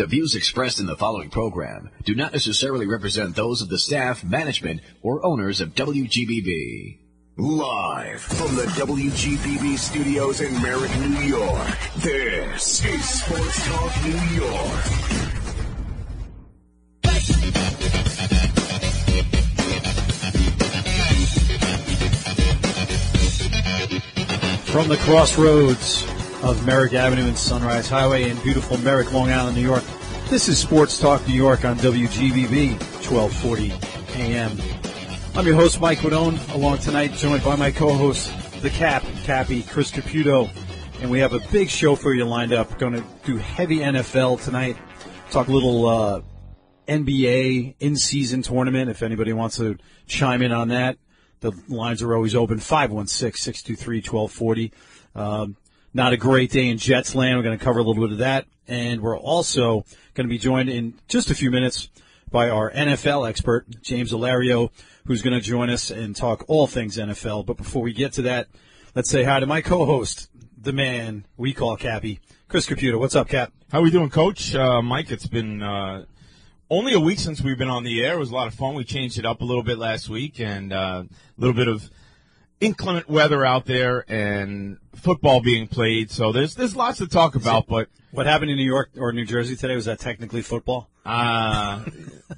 The views expressed in the following program do not necessarily represent those of the staff, management, or owners of WGBB. Live from the WGBB studios in Merrick, New York, this is Sports Talk New York. From the crossroads of Merrick Avenue and Sunrise Highway in beautiful Merrick, Long Island, New York, this is Sports Talk New York on WGBB 1240 AM. I'm your host, Mike Guidone, along tonight, joined by my co-host, the Cap, Cappy, Chris Caputo, and we have a big show for you lined up. Going to do heavy NFL tonight, talk a little uh, NBA in-season tournament, if anybody wants to chime in on that. The lines are always open, 516-623-1240. Um, not a great day in Jets land. We're going to cover a little bit of that. And we're also going to be joined in just a few minutes by our NFL expert, James Alerio, who's going to join us and talk all things NFL. But before we get to that, let's say hi to my co-host, the man we call Cappy, Chris Caputo. What's up, Cap? How are we doing, Coach? Uh, Mike, it's been uh, only a week since we've been on the air. It was a lot of fun. We changed it up a little bit last week, and uh, a little bit of inclement weather out there, and football being played. So there's there's lots to talk about. But What happened in New York or New Jersey today? Was that technically football? uh,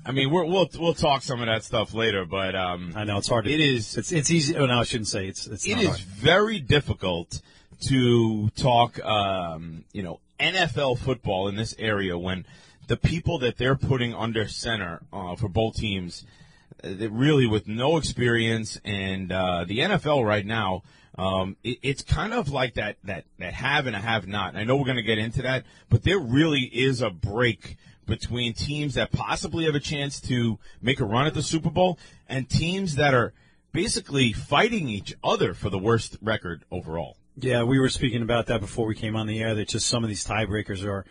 I mean, we're, we'll we'll talk some of that stuff later. But um, I know it's hard. To, It is- It's it's easy. Oh no, I shouldn't say it's. It's it not is hard. very difficult to talk, um, you know, NFL football in this area when the people that they're putting under center uh, for both teams, really with no experience, and uh, the NFL right now. Um, it, it's kind of like that, that, that have and a have not. And I know we're going to get into that, but there really is a break between teams that possibly have a chance to make a run at the Super Bowl and teams that are basically fighting each other for the worst record overall. Yeah, we were speaking about that before we came on the air. That just some of these tiebreakers are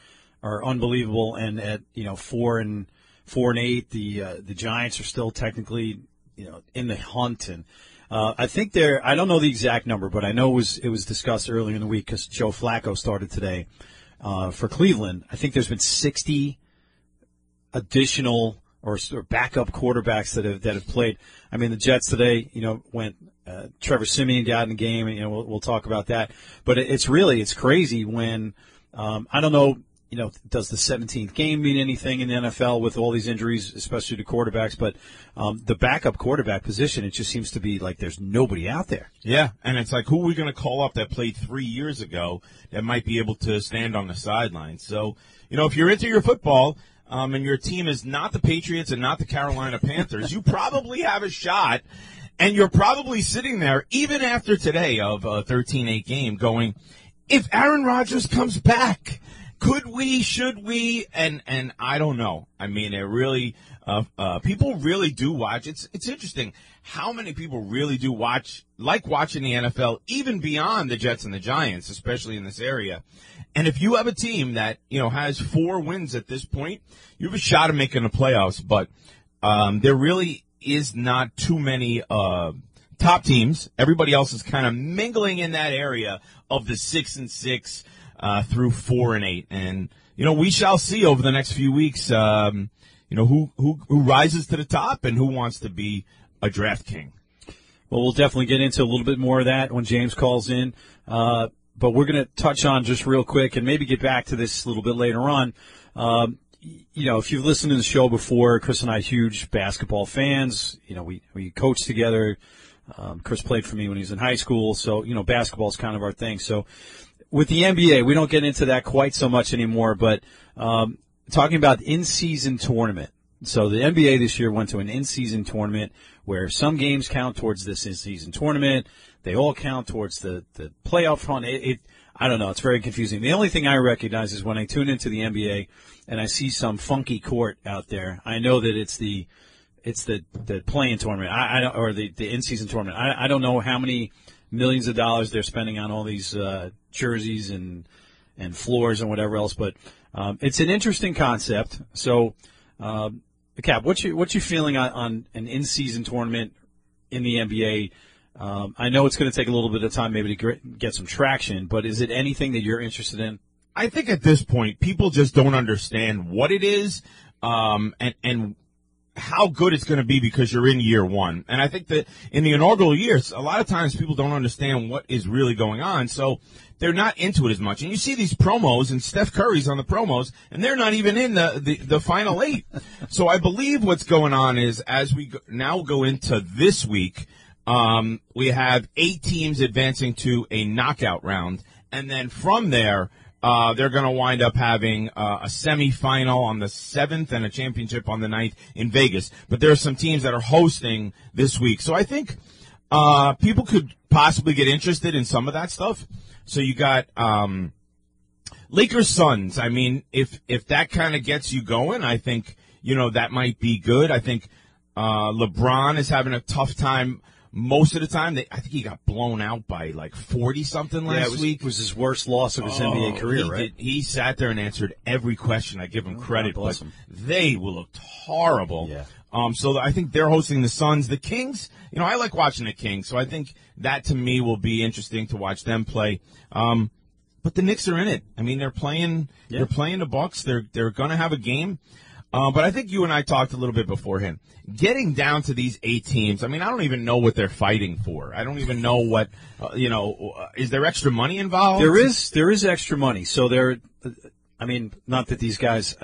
are unbelievable, and at you know four and four and eight, the uh, the Giants are still technically you know in the hunt, and uh, I think they're I don't know the exact number, but I know it was it was discussed earlier in the week because Joe Flacco started today uh, for Cleveland. I think there's been sixty additional or, or backup quarterbacks that have that have played. I mean, the Jets today, you know, went uh, Trevor Siemian got in the game, and you know we'll, we'll talk about that. But it, it's really it's crazy when um, I don't know. You know, does the 17th game mean anything in the NFL with all these injuries, especially to quarterbacks? But um, the backup quarterback position, it just seems to be like there's nobody out there. Yeah, and it's like who are we going to call up that played three years ago that might be able to stand on the sidelines? So, you know, if you're into your football um, and your team is not the Patriots and not the Carolina Panthers, you probably have a shot. And you're probably sitting there, even after today of a 13-8 game, going, if Aaron Rodgers comes back, could we, should we? And, and I don't know. I mean, it really, uh, uh, people really do watch. It's, it's interesting how many people really do watch, like watching the NFL, even beyond the Jets and the Giants, especially in this area. And if you have a team that, you know, has four wins at this point, you have a shot of making the playoffs, but, um, there really is not too many, uh, top teams. Everybody else is kind of mingling in that area of the six and six uh, through four and eight, and you know we shall see over the next few weeks. Um, you know who who who rises to the top and who wants to be a draft king. Well, we'll definitely get into a little bit more of that when James calls in. Uh, but we're going to touch on just real quick and maybe get back to this a little bit later on. Um, you know, if you've listened to the show before, Chris and I huge basketball fans. You know, we we coached together. Um, Chris played for me when he was in high school, so you know, basketball is kind of our thing. So with the NBA, we don't get into that quite so much anymore. But um, talking about in-season tournament. So the NBA this year went to an in-season tournament where some games count towards this in-season tournament. They all count towards the the playoff run. It, it I don't know. It's very confusing. The only thing I recognize is when I tune into the NBA and I see some funky court out there. I know that it's the it's the the playing tournament. I, I or the the in season tournament. I, I don't know how many millions of dollars they're spending on all these uh, jerseys and and floors and whatever else. But um, it's an interesting concept. So, um, Cap, what's you what's you feeling on, on an in season tournament in the NBA? Um, I know it's going to take a little bit of time maybe to get some traction, but is it anything that you're interested in? I think at this point, people just don't understand what it is, um, and and how good it's going to be because you're in year one. And I think that in the inaugural years, a lot of times people don't understand what is really going on, so they're not into it as much. And you see these promos, and Steph Curry's on the promos, and they're not even in the the, the final eight. so I believe what's going on is as we go, now go into this week. Um, we have eight teams advancing to a knockout round, and then from there, uh, they're going to wind up having uh, a semifinal on the seventh and a championship on the 9th in Vegas. But there are some teams that are hosting this week, so I think uh, people could possibly get interested in some of that stuff. So you got um, Lakers Suns. I mean, if if that kind of gets you going, I think you know that might be good. I think uh, LeBron is having a tough time most of the time. They, I think he got blown out by like forty something last yeah, was, week. was his worst loss of his Oh, NBA career, he right? did- he sat there and answered every question. I give him credit, bless but him. they will looked horrible. Yeah. Um. So I think they're hosting the Suns. The Kings. You know, I like watching the Kings, so I think that to me will be interesting to watch them play. Um. But the Knicks are in it. I mean, they're playing. Yeah. They're playing the Bucks. They're they're going to have a game. Uh, but I think you and I talked a little bit beforehand. Getting down to these eight teams, I mean, I don't even know what they're fighting for. I don't even know what, uh, you know, uh, is there extra money involved? There is there is extra money. So there, I mean, not that these guys,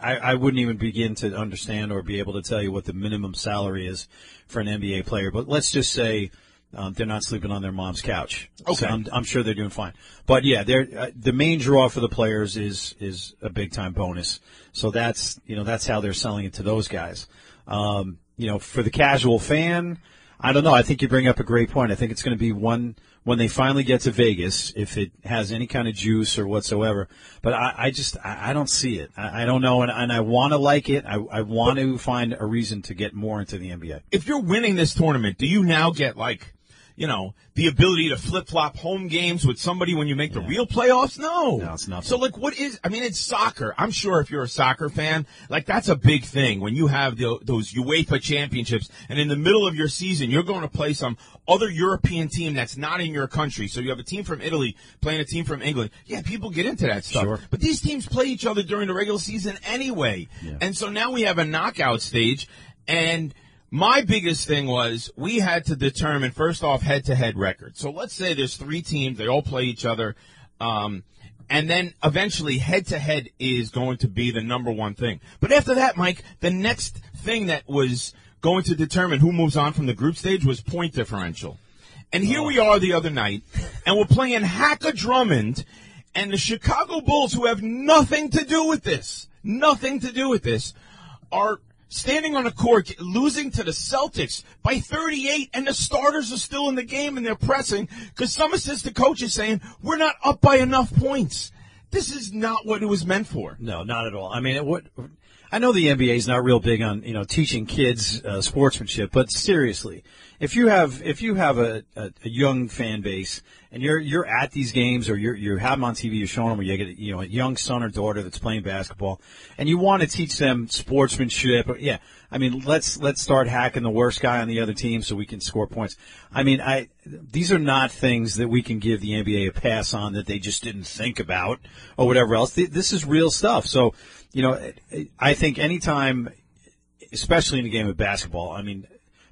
I, I wouldn't even begin to understand or be able to tell you what the minimum salary is for an NBA player. But let's just say um, they're not sleeping on their mom's couch. Okay. So I'm, I'm sure they're doing fine. But yeah, uh, the main draw for the players is is a big time bonus. So that's you know that's how they're selling it to those guys. Um, you know, for the casual fan, I don't know. I think you bring up a great point. I think it's going to be one when they finally get to Vegas, if it has any kind of juice or whatsoever. But I, I just I, I don't see it. I, I don't know, and, and I want to like it. I, I want to find a reason to get more into the NBA. if you're winning this tournament, do you now get like, you know, the ability to flip flop home games with somebody when you make the real playoffs? No. No, it's nothing. So like, what is, I mean, it's soccer. I'm sure if you're a soccer fan, like that's a big thing when you have the, those UEFA championships and in the middle of your season, you're going to play some other European team that's not in your country. So you have a team from Italy playing a team from England. Yeah, people get into that stuff. Sure. But these teams play each other during the regular season anyway. And so now we have a knockout stage and my biggest thing was we had to determine first off head to head record. So let's say there's three teams, they all play each other. Um, and then eventually head to head is going to be the number one thing. But after that, Mike, the next thing that was going to determine who moves on from the group stage was point differential. And here we are the other night, and we're playing Hacka Drummond and the Chicago Bulls, who have nothing to do with this, nothing to do with this, are standing on a court losing to the Celtics by 38, and the starters are still in the game and they're pressing because some assistant coach is saying, we're not up by enough points. This is not what it was meant for. No, not at all. I mean, it, what I know the NBA is not real big on you know teaching kids uh, sportsmanship, but seriously, if you have if you have a, a, a young fan base and you're you're at these games or you're you have them on TV, you're showing them, or you get you know a young son or daughter that's playing basketball, and you want to teach them sportsmanship. or- Yeah, I mean, let's let's start hacking the worst guy on the other team so we can score points. I mean, I these are not things that we can give the NBA a pass on that they just didn't think about or whatever else. Th- This is real stuff. So, you know, I think anytime, especially in a game of basketball, I mean,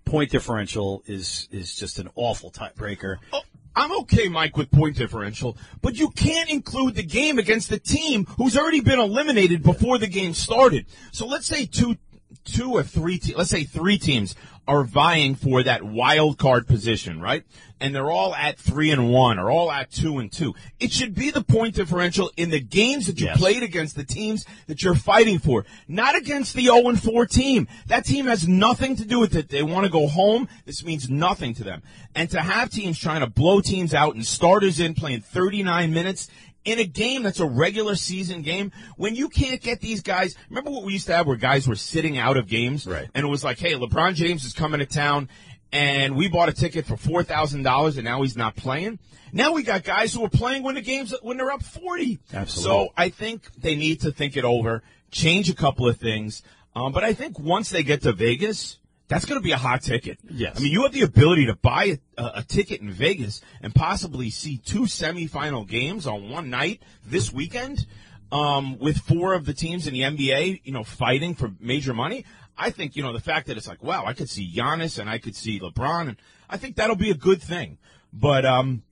point differential is is just an awful tiebreaker. Oh, I'm okay, Mike, with point differential, but you can't include the game against the team who's already been eliminated before the game started. So let's say two, two or three, te- let's say three teams are vying for that wild card position, right? And they're all at three and one or all at two and two. It should be the point differential in the games that you Yes. played against the teams that you're fighting for, not against the 0 and 4 team. That team has nothing to do with it. They want to go home. This means nothing to them. And to have teams trying to blow teams out and starters in playing 39 minutes in a game that's a regular season game, when you can't get these guys, remember what we used to have where guys were sitting out of games? Right. And it was like, hey, LeBron James is coming to town and we bought a ticket for four thousand dollars, and now he's not playing. Now we got guys who are playing when the games when they're up forty. Absolutely. So I think they need to think it over, change a couple of things. Um, but I think once they get to Vegas, that's going to be a hot ticket. Yes. I mean, you have the ability to buy a, a, ticket in Vegas and possibly see two semifinal games on one night this weekend, um, with four of the teams in the NBA, you know, fighting for major money. I think, you know, the fact that it's like, wow, I could see Giannis and I could see LeBron, and I think that'll be a good thing. But um,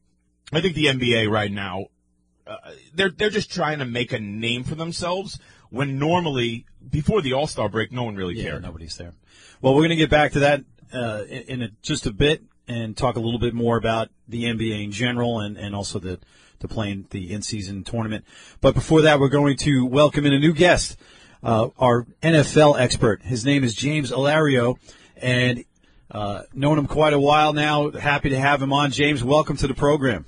I think the NBA right now, uh, they're they're just trying to make a name for themselves when normally before the All Star break, no one really Yeah, cared. nobody's there. Well, we're going to get back to that uh, in, in a, just a bit and talk a little bit more about the NBA in general and, and also the, the playing the in-season tournament. But before that, we're going to welcome in a new guest, uh, our NFL expert. His name is James Alerio, and uh, known him quite a while now. Happy to have him on. James, welcome to the program.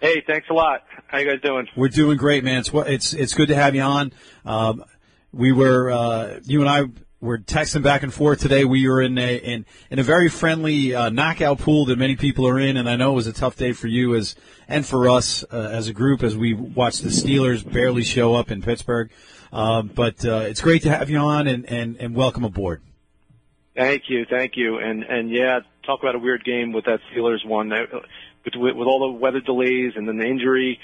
Hey, thanks a lot. How you guys doing? We're doing great, man. It's it's it's good to have you on. Um, we were uh, you and I were texting back and forth today. We were in a in, in a very friendly uh, knockout pool that many people are in, and I know it was a tough day for you as and for us uh, as a group as we watched the Steelers barely show up in Pittsburgh. Um, but uh, it's great to have you on and, and, and welcome aboard. Thank you, thank you, and and yeah, talk about a weird game with that Steelers one. With, with all the weather delays and then the injury,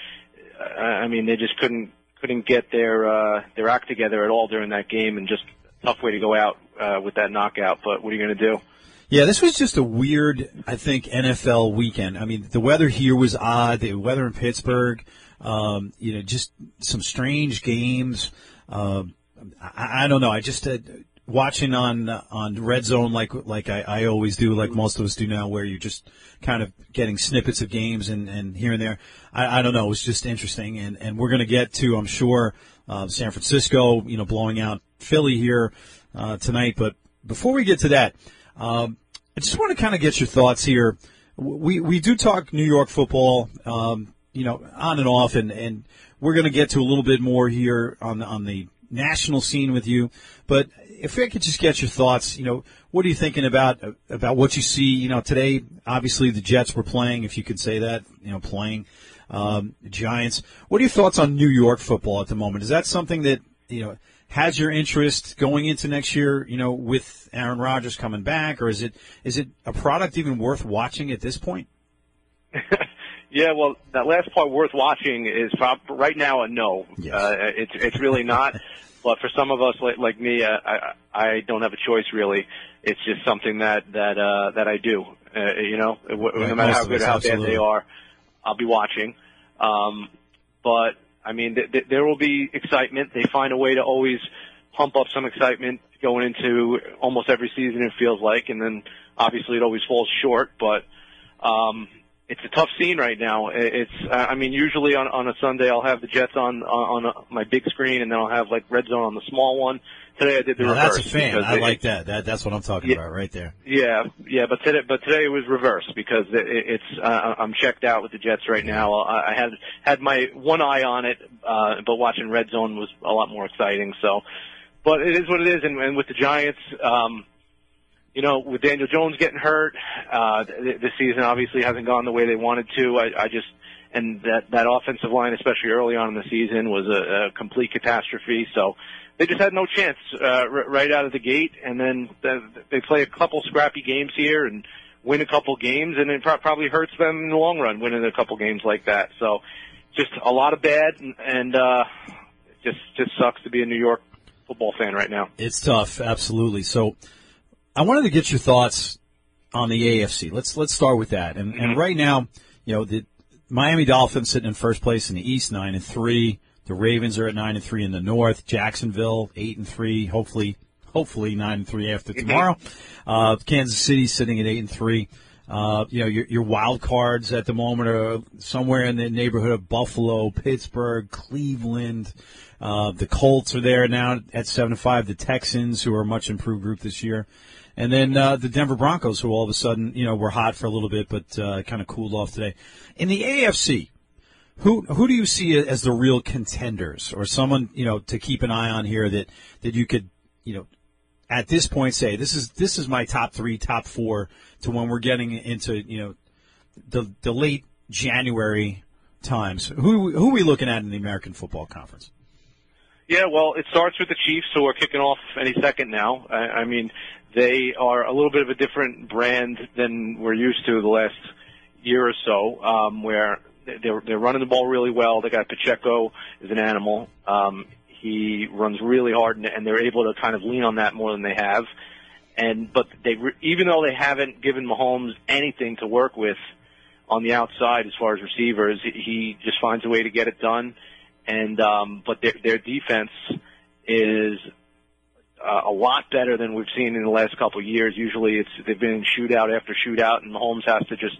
uh, I mean, they just couldn't couldn't get their uh, their act together at all during that game, and just tough way to go out uh, with that knockout. But what are you going to do? Yeah, this was just a weird, I think, NFL weekend. I mean, the weather here was odd. The weather in Pittsburgh, um, you know, just some strange games. Um, I, I don't know. I just uh, watching on on Red Zone like like I, I always do, like most of us do now, where you're just kind of getting snippets of games and, and here and there. I, I don't know. It was just interesting, and and we're going to get to, I'm sure, uh, San Francisco, you know, blowing out Philly here uh, tonight. But before we get to that. Um, I just want to kind of get your thoughts here. We we do talk New York football, um, you know, on and off, and, and we're going to get to a little bit more here on the, on the national scene with you. But if I could just get your thoughts, you know, what are you thinking about about what you see? You know, today obviously the Jets were playing, if you could say that, you know, playing um, Giants. What are your thoughts on New York football at the moment? Is that something that you know? Has your interest going into next year, you know, with Aaron Rodgers coming back, or is it is it a product even worth watching at this point? Yeah, well, that last part worth watching is prob- right now a no. Yes. Uh, it's it's really not. but for some of us like like me, uh, I I don't have a choice really. It's just something that that uh, that I do. Uh, you know, Right, no matter how good or how bad they are, I'll be watching. Um, but I mean, th- th- there will be excitement. They find a way to always pump up some excitement going into almost every season. It feels like, and then obviously it always falls short. But um, it's a tough scene right now. It's, uh, I mean, usually on on a Sunday I'll have the Jets on on, on my big screen, and then I'll have like Red Zone on the small one. Today I did the Now, reverse. that's a fan. I it- like that. That that's what I'm talking Yeah. about right there. yeah, yeah, but today, but today it was reverse because it, it- it's uh, I'm checked out with the Jets right now. I, I had had my one eye on it, uh, but watching Red Zone was a lot more exciting. So, but it is what it is, and, and with the Giants, um, you know, with Daniel Jones getting hurt, uh, th- this season obviously hasn't gone the way they wanted to. I, I just and that that offensive line, especially early on in the season, was a, a complete catastrophe. So they just had no chance uh, r- right out of the gate, and then th- they play a couple scrappy games here and win a couple games, and it pro- probably hurts them in the long run winning a couple games like that. So just a lot of bad, and, and uh, just just sucks to be a New York football fan right now. It's tough, absolutely. So, I wanted to get your thoughts on the AFC. Let's let's start with that. And and right now, you know, the Miami Dolphins sitting in first place in the East, nine and three. The Ravens are at nine and three in the North. Jacksonville eight and three. Hopefully, hopefully nine and three after tomorrow. Uh, Kansas City sitting at eight and three. Uh, you know, your, your wild cards at the moment are somewhere in the neighborhood of Buffalo, Pittsburgh, Cleveland. Uh, the Colts are there now at seven and five. The Texans, who are a much improved group this year, and then uh, the Denver Broncos, who all of a sudden you know were hot for a little bit, but uh, kind of cooled off today. In the AFC, who who do you see as the real contenders, or someone you know to keep an eye on here that that you could you know at this point say this is this is my top three, top four to when we're getting into you know the the late January times. Who who are we looking at in the American Football Conference? Yeah, well, it starts with the Chiefs, who are kicking off any second now. I, I mean, they are a little bit of a different brand than we're used to the last year or so, um, where they're they're running the ball really well. They got Pacheco is an animal. Um, he runs really hard, and, and they're able to kind of lean on that more than they have. And but they even though they haven't given Mahomes anything to work with on the outside as far as receivers, he just finds a way to get it done. And um, but their their defense is uh, a lot better than we've seen in the last couple of years. Usually, it's they've been shootout after shootout, and Mahomes has to just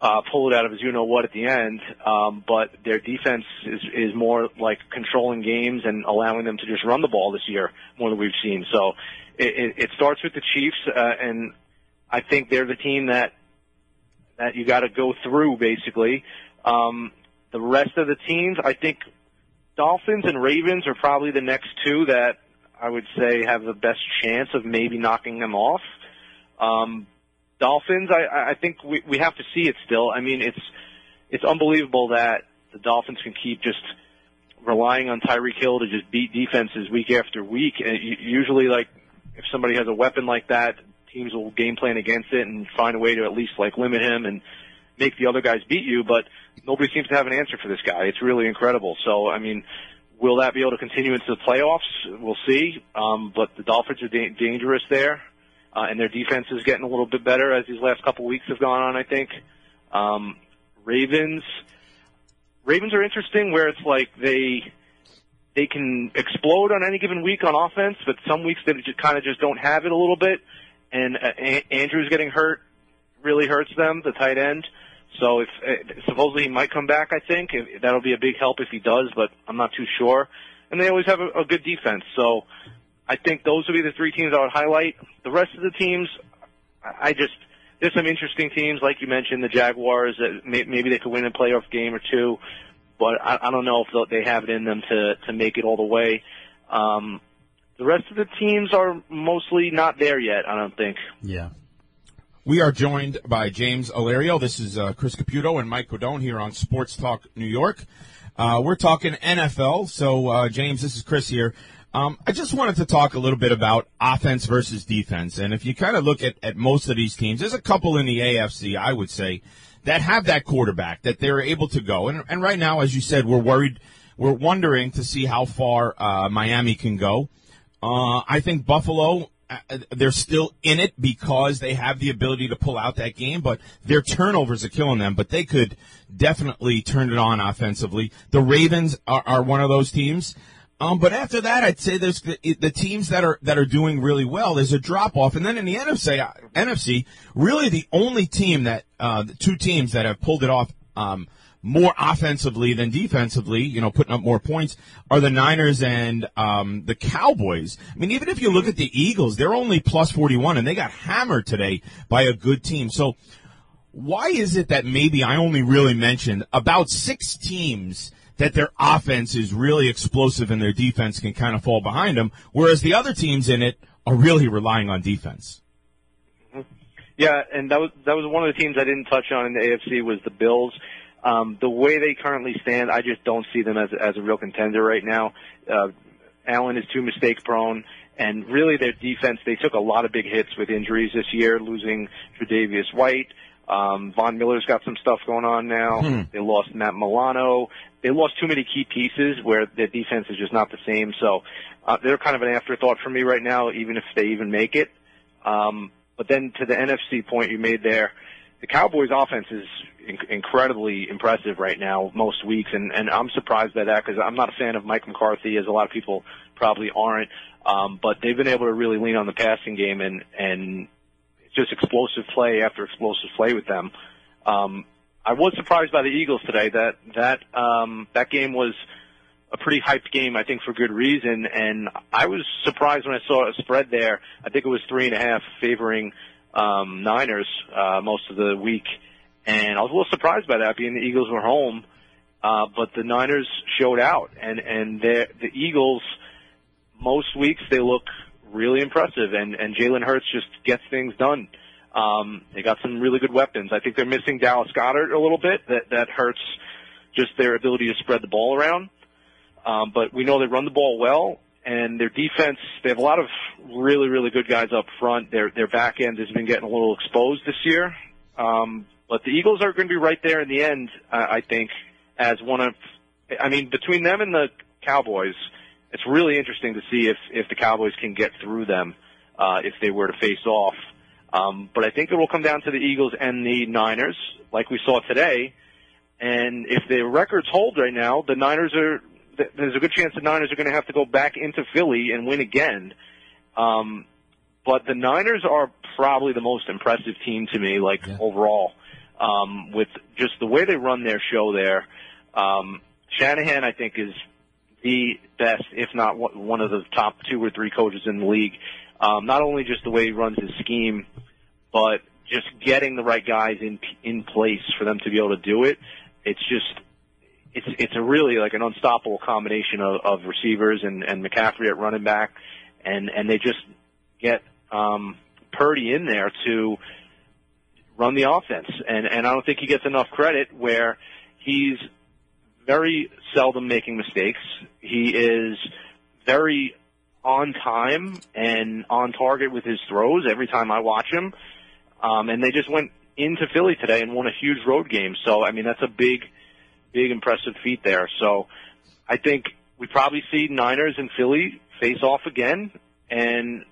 uh, pull it out of his you know what at the end. Um, but their defense is is more like controlling games and allowing them to just run the ball this year more than we've seen. So it, it, it starts with the Chiefs, uh, and I think they're the team that that you got to go through basically. Um, the rest of the teams, I think Dolphins and Ravens are probably the next two that I would say have the best chance of maybe knocking them off. Um, Dolphins, I, I think we, we have to see it still. I mean, it's it's unbelievable that the Dolphins can keep just relying on Tyreek Hill to just beat defenses week after week. And usually, like if somebody has a weapon like that, teams will game plan against it and find a way to at least like limit him and make the other guys beat you. But nobody seems to have an answer for this guy. It's really incredible. So I mean, will that be able to continue into the playoffs? We'll see. Um, but the Dolphins are da- dangerous there uh, and their defense is getting a little bit better as these last couple weeks have gone on. I think um, Ravens. Ravens are interesting where it's like they they can explode on any given week on offense, but some weeks they just kind of just don't have it a little bit. And uh, a- Andrews getting hurt really hurts them, the tight end. So if uh, supposedly he might come back, I think that'll be a big help if he does, but I'm not too sure. And they always have a, a good defense, so I think those would be the three teams I would highlight. The rest of the teams, I just there's some interesting teams like you mentioned, the Jaguars. That maybe they could win a playoff game or two, but I, I don't know if they have it in them to to make it all the way. Um, the rest of the teams are mostly not there yet. I don't think. Yeah. We are joined by James Alerio. This is uh, Chris Caputo and Mike Guidone here on Sports Talk New York. Uh, we're talking NFL. So, uh, James, this is Chris here. Um, I just wanted to talk a little bit about offense versus defense. And if you kind of look at, at most of these teams, there's a couple in the AFC, I would say, that have that quarterback that they're able to go. And, and right now, as you said, we're worried, we're wondering to see how far uh, Miami can go. Uh, I think Buffalo, they're still in it because they have the ability to pull out that game, but their turnovers are killing them. But they could definitely turn it on offensively. The Ravens are, are one of those teams. Um, but after that, I'd say there's the, the, teams that are that are doing really well. There's a drop off, and then in the NFC, uh, NFC, really the only team that uh, the two teams that have pulled it off um, more offensively than defensively, you know, putting up more points, are the Niners and um, the Cowboys. I mean, even if you look at the Eagles, they're only plus 41, and they got hammered today by a good team. So, why is it that maybe I only really mentioned about six teams? that their offense is really explosive and their defense can kind of fall behind them, whereas the other teams in it are really relying on defense. Mm-hmm. Yeah, and that was that was one of the teams I didn't touch on in the AFC was the Bills. Um, the way they currently stand, I just don't see them as as a real contender right now. Uh, Allen is too mistake prone, and really their defense. They took a lot of big hits with injuries this year, losing Tre'Davious White. Um, Von Miller's got some stuff going on now. Hmm. They lost Matt Milano. They lost too many key pieces where their defense is just not the same. So uh, they're kind of an afterthought for me right now, even if they even make it. Um, but then to the NFC point you made there, the Cowboys' offense is inc- incredibly impressive right now, most weeks, and, and I'm surprised by that because I'm not a fan of Mike McCarthy, as a lot of people probably aren't. Um, but they've been able to really lean on the passing game and and just explosive play after explosive play with them. Um, I was surprised by the Eagles today. That that um, that game was a pretty hyped game, I think, for good reason. And I was surprised when I saw a spread there. I think it was three and a half favoring um, Niners uh, most of the week, and I was a little surprised by that, being the Eagles were home. Uh, but the Niners showed out, and and the Eagles most weeks they look really impressive, and and Jalen Hurts just gets things done. Um, they got some really good weapons. I think they're missing Dallas Goedert a little bit. That that hurts just their ability to spread the ball around. Um, but we know they run the ball well, and their defense. They have a lot of really, really good guys up front. Their their back end has been getting a little exposed this year. Um, but the Eagles are going to be right there in the end, uh, I think, as one of. I mean, between them and the Cowboys, it's really interesting to see if if the Cowboys can get through them uh, if they were to face off. Um, but I think it will come down to the Eagles and the Niners, like we saw today. And if the records hold right now, the Niners are there's a good chance the Niners are going to have to go back into Philly and win again. Um, but the Niners are probably the most impressive team to me, like Yeah. overall, um, with just the way they run their show there. Um, Shanahan, I think, is the best, if not one of the top two or three coaches in the league. Um, not only just the way he runs his scheme, but just getting the right guys in in place for them to be able to do it. It's just it's it's a really like an unstoppable combination of, of receivers and, and McCaffrey at running back, and and they just get um, Purdy in there to run the offense, and and I don't think he gets enough credit where he's very seldom making mistakes. He is very on time and on target with his throws every time I watch him. Um, and they just went into Philly today and won a huge road game. So I mean that's a big, big impressive feat there. So I think we probably see Niners and Philly face off again, and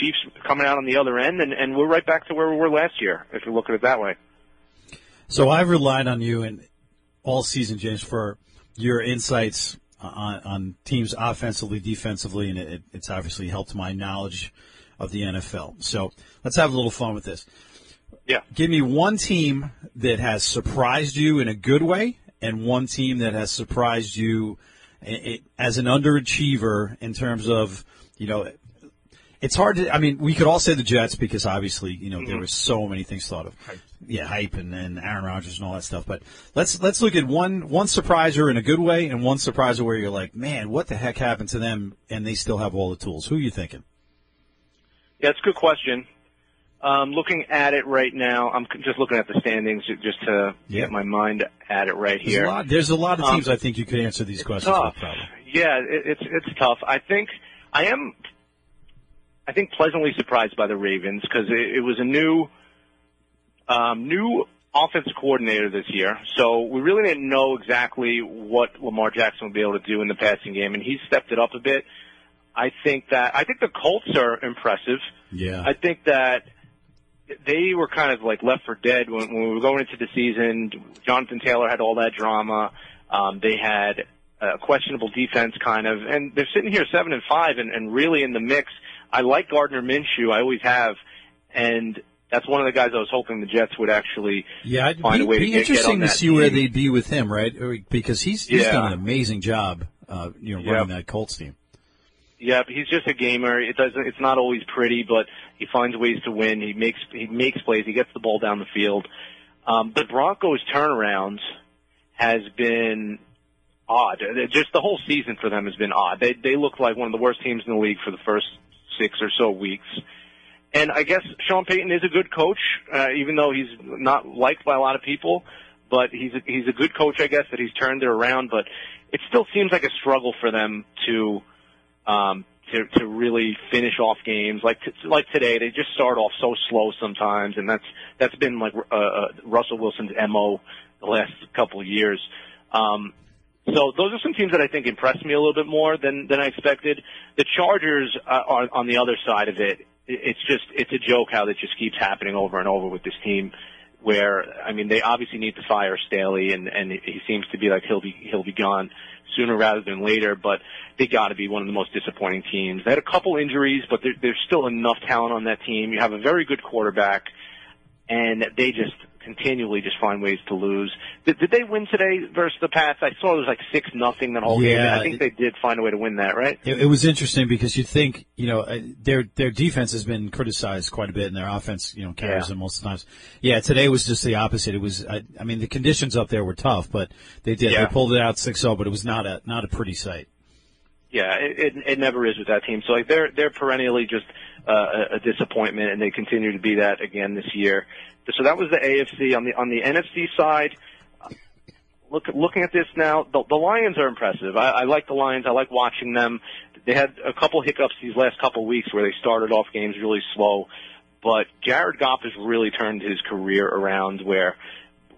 Chiefs coming out on the other end, and, and we're right back to where we were last year if you look at it that way. So I've relied on you and all season, James, for your insights on, on teams offensively, defensively, and it, it's obviously helped my knowledge of the NFL. So let's have a little fun with this. Yeah. Give me one team that has surprised you in a good way, and one team that has surprised you i- i- as an underachiever in terms of, you know, it's hard to. I mean, we could all say the Jets because obviously, you know, there mm-hmm. were so many things thought of. Yeah, hype and, and Aaron Rodgers and all that stuff. But let's let's look at one one surpriser in a good way and one surpriser where you're like, man, what the heck happened to them? And they still have all the tools. Who are you thinking? Yeah, it's a good question. Um, looking at it right now, I'm just looking at the standings just to Yeah. get my mind at it right There's here. a lot. There's a lot of Um, teams I think you could answer these questions tough. with. Probably. Yeah, it, it's it's tough. I think I am. I think pleasantly surprised by the Ravens because it, it was a new, um, new offensive coordinator this year. So we really didn't know exactly what Lamar Jackson would be able to do in the passing game, and he stepped it up a bit. I think that I think the Colts are impressive. Yeah. I think that they were kind of like left for dead when, when we were going into the season. Jonathan Taylor had all that drama. Um, they had a questionable defense, kind of, and they're sitting here seven and five, and, and really in the mix. I like Gardner Minshew. I always have, and that's one of the guys I was hoping the Jets would actually Yeah, it'd find be, a way be to get, get interesting to see where they'd be with him, right? Because he's he's Yeah. done an amazing job, uh, you know, running Yep. that Colts team. Yeah, he's just a gamer. It doesn't. It's not always pretty, but he finds ways to win. He makes he makes plays. He gets the ball down the field. Um, the Broncos' turnaround has been odd. Uh, Just the whole season for them has been odd. They they look like one of the worst teams in the league for the first six or so weeks. And I guess Sean Payton is a good coach, uh, even though he's not liked by a lot of people. But he's a, he's a good coach, I guess, that he's turned it around. But it still seems like a struggle for them to um, to to really finish off games. Like t- like today, they just start off so slow sometimes, and that's that's been like uh, uh, Russell Wilson's mo the last couple of years. Um, so those are some teams that I think impressed me a little bit more than than I expected. The Chargers uh, are on the other side of it. It- It's just it's a joke how that just keeps happening over and over with this team. Where I mean, they obviously need to fire Staley, and and he seems to be like he'll be he'll be gone sooner rather than later. But they got to be one of the most disappointing teams. They had a couple injuries, but there, there's still enough talent on that team. You have a very good quarterback, and they just continually just find ways to lose. Did, did they win today versus the Pats? I saw it was like six nothing that whole game. Yeah, I think they did find a way to win that, right? It, it was interesting because you think, you know, uh, their their defense has been criticized quite a bit, and their offense, you know, carries Yeah. them most of the times. Yeah, today was just the opposite. It was, I, I mean, the conditions up there were tough, but they did. Yeah. They pulled it out 6-0, but it was not a not a pretty sight. Yeah, it, it, it never is with that team. So like they're they're perennially just uh, a, a disappointment, and they continue to be that again this year. So that was the AFC. On the on the NFC side, look looking at this now, the, the Lions are impressive. I, I like the Lions. I like watching them. They had a couple hiccups these last couple weeks where they started off games really slow, but Jared Goff has really turned his career around. Where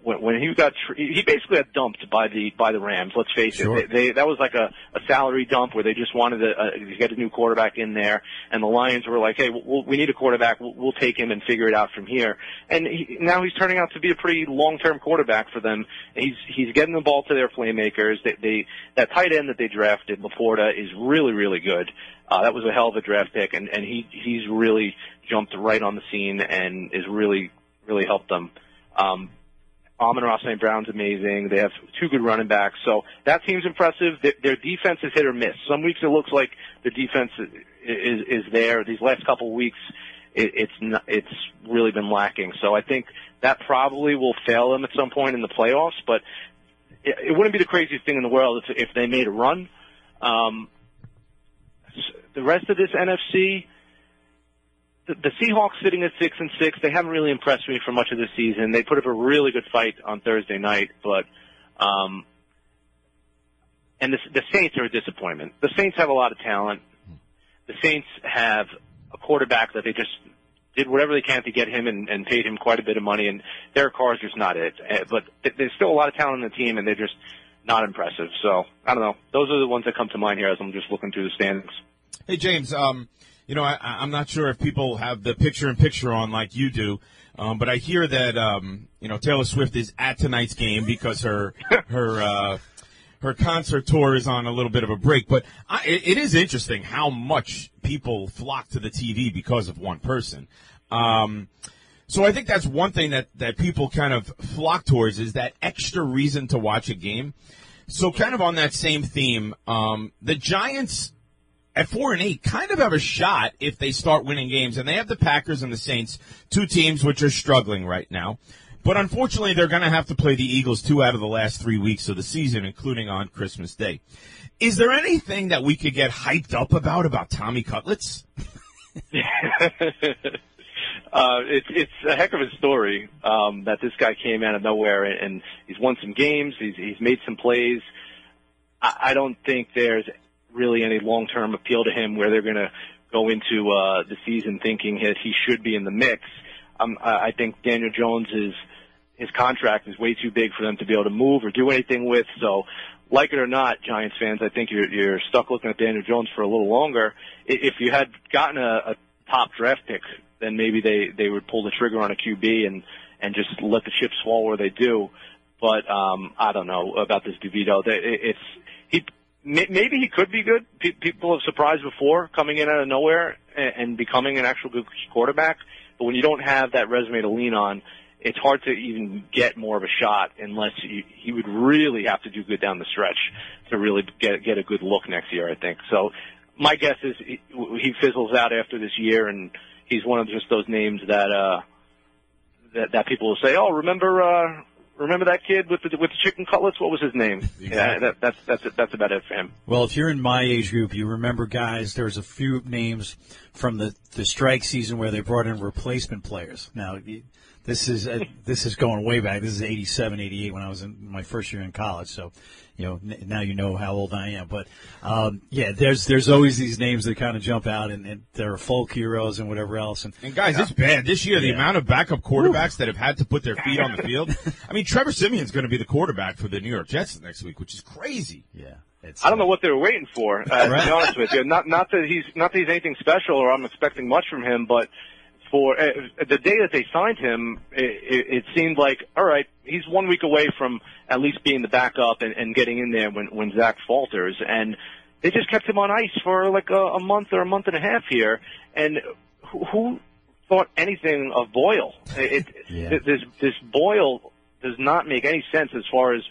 when, when he got tr- he basically got dumped by the by the Rams. Let's face Sure. it, they, they that was like a, a salary dump where they just wanted to, uh, to get a new quarterback in there, and the Lions were like, hey, we'll, we need a quarterback. We'll, we'll take him and figure it out from here. And he, now he's turning out to be a pretty long term quarterback for them. He's he's getting the ball to their playmakers. They, they that tight end that they drafted, LaPorta, is really really good. Uh, that was a hell of a draft pick, and and he he's really jumped right on the scene and is really really helped them. Um, Amon-Ra St. Brown's amazing. They have two good running backs. So that team's impressive. Their, defense is hit or miss. Some weeks it looks like the defense is, is, there. These last couple weeks, it, it's not, it's really been lacking. So I think that probably will fail them at some point in the playoffs, but it, it wouldn't be the craziest thing in the world if, if they made a run. Um, the rest of this NFC, the, the Seahawks sitting at six and six, they haven't really impressed me for much of the season. They put up a really good fight on Thursday night, but um, and the, the Saints are a disappointment. The Saints have a lot of talent. The Saints have a quarterback that they just did whatever they can to get him and, and paid him quite a bit of money, and Derek Carr's just not it. Uh, But there's still a lot of talent in the team, and they're just not impressive. So I don't know. Those are the ones that come to mind here as I'm just looking through the standings. Hey James, um, you know I, I'm not sure if people have the picture-in-picture on like you do, um, but I hear that um, you know Taylor Swift is at tonight's game because her her uh, her concert tour is on a little bit of a break. But I, it, it is interesting how much people flock to the TV because of one person. Um, so I think that's one thing that, that people kind of flock towards is that extra reason to watch a game. So kind of on that same theme, um, the Giants at four and eight kind of have a shot if they start winning games, and they have the Packers and the Saints, two teams which are struggling right now. But unfortunately, they're going to have to play the Eagles two out of the last three weeks of the season, including on Christmas Day. Is there anything that we could get hyped up about about Tommy Cutlets? uh, it's it's a heck of a story um, that this guy came out of nowhere and, and he's won some games. He's he's made some plays. I, I don't think there's really any long term appeal to him where they're going to go into uh, the season thinking that he should be in the mix. Um, I think Daniel Jones is his contract is way too big for them to be able to move or do anything with. So, like it or not, Giants fans, I think you're you're stuck looking at Daniel Jones for a little longer. If you had gotten a, a top draft pick, then maybe they they would pull the trigger on a QB and and just let the chips fall where they do. But um, I don't know about this DeVito. It- It's he. May- Maybe he could be good. People have surprised before coming in out of nowhere and, and becoming an actual good quarterback. But when you don't have that resume to lean on, it's hard to even get more of a shot unless you, he would really have to do good down the stretch to really get get a good look next year. I think so. My guess is he, he fizzles out after this year, and he's one of just those names that uh, that that people will say, "Oh, remember uh, remember that kid with the with the chicken cutlets? What was his name?" Yeah, that, that's that's that's about it for him. Well, if you're in my age group, you remember guys. There's a few names from the the strike season where they brought in replacement players. Now, this is uh, this is going way back. This is 87, 88 when I was in my first year in college. So, you know, n- now you know how old I am. But um, yeah, there's there's always these names that kind of jump out, and, and they're folk heroes and whatever else. And And guys, it's bad this year. The Yeah. amount of backup quarterbacks that have had to put their feet on the field. I mean, Trevor Siemian's going to be the quarterback for the New York Jets next week, which is crazy. yeah, it's I don't know what they were waiting for. Uh, To be honest with you, not not that he's not that he's anything special or I'm expecting much from him, but for uh, the day that they signed him, it, it, it seemed like all right, he's one week away from at least being the backup and, and getting in there when when Zach falters, and they just kept him on ice for like a, a month or a month and a half here, and who, who thought anything of Boyle? It, Yeah. this this Boyle does not make any sense as far as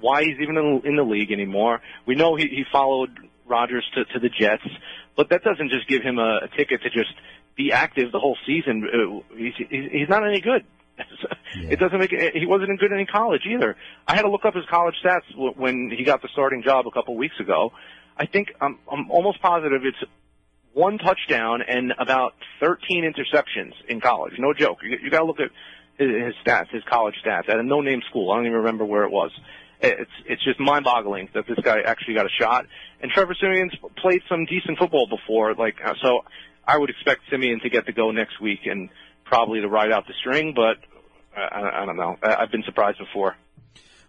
why he's even in, in the league anymore. We know he, he followed Rodgers to, to the Jets, but that doesn't just give him a, a ticket to just be active the whole season. Uh, He's, he's not any good. It doesn't make he wasn't good in college either. I had to look up his college stats when he got the starting job a couple weeks ago. I think I'm I'm almost positive it's one touchdown and about 13 interceptions in college. No joke. You, you got to look at his, his stats, his college stats at a no-name school. I don't even remember where it was. it's it's just mind-boggling that this guy actually got a shot. And Trevor Siemian's played some decent football before, like uh, so. I would expect Siemian to get the go next week and probably to ride out the string, but I, I don't know. I've been surprised before.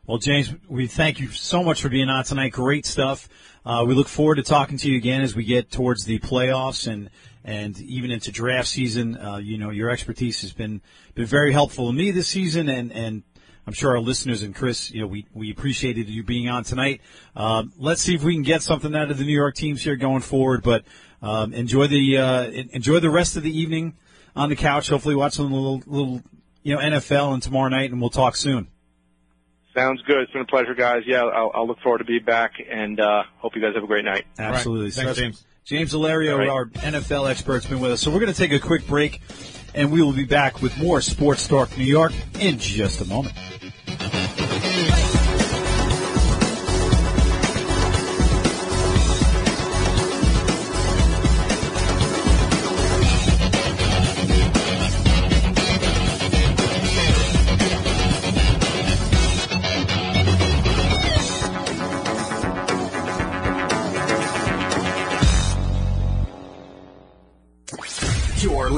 Well, James, we thank you so much for being on tonight. Great stuff. Uh, we look forward to talking to you again as we get towards the playoffs and and even into draft season. Uh, you know, your expertise has been been very helpful to me this season, and and I'm sure our listeners and Chris, you know, we we appreciated you being on tonight. Uh, let's see if we can get something out of the New York teams here going forward. But um, enjoy the uh, enjoy the rest of the evening on the couch. Hopefully, watch some little little you know NFL and tomorrow night, and we'll talk soon. Sounds good. It's been a pleasure, guys. Yeah, I'll, I'll look forward to being back, and uh, hope you guys have a great night. Absolutely. Right. Thanks, James. James Alerio, right. our NFL expert, has been with us. So we're going to take a quick break, and we will be back with more Sports Talk New York in just a moment.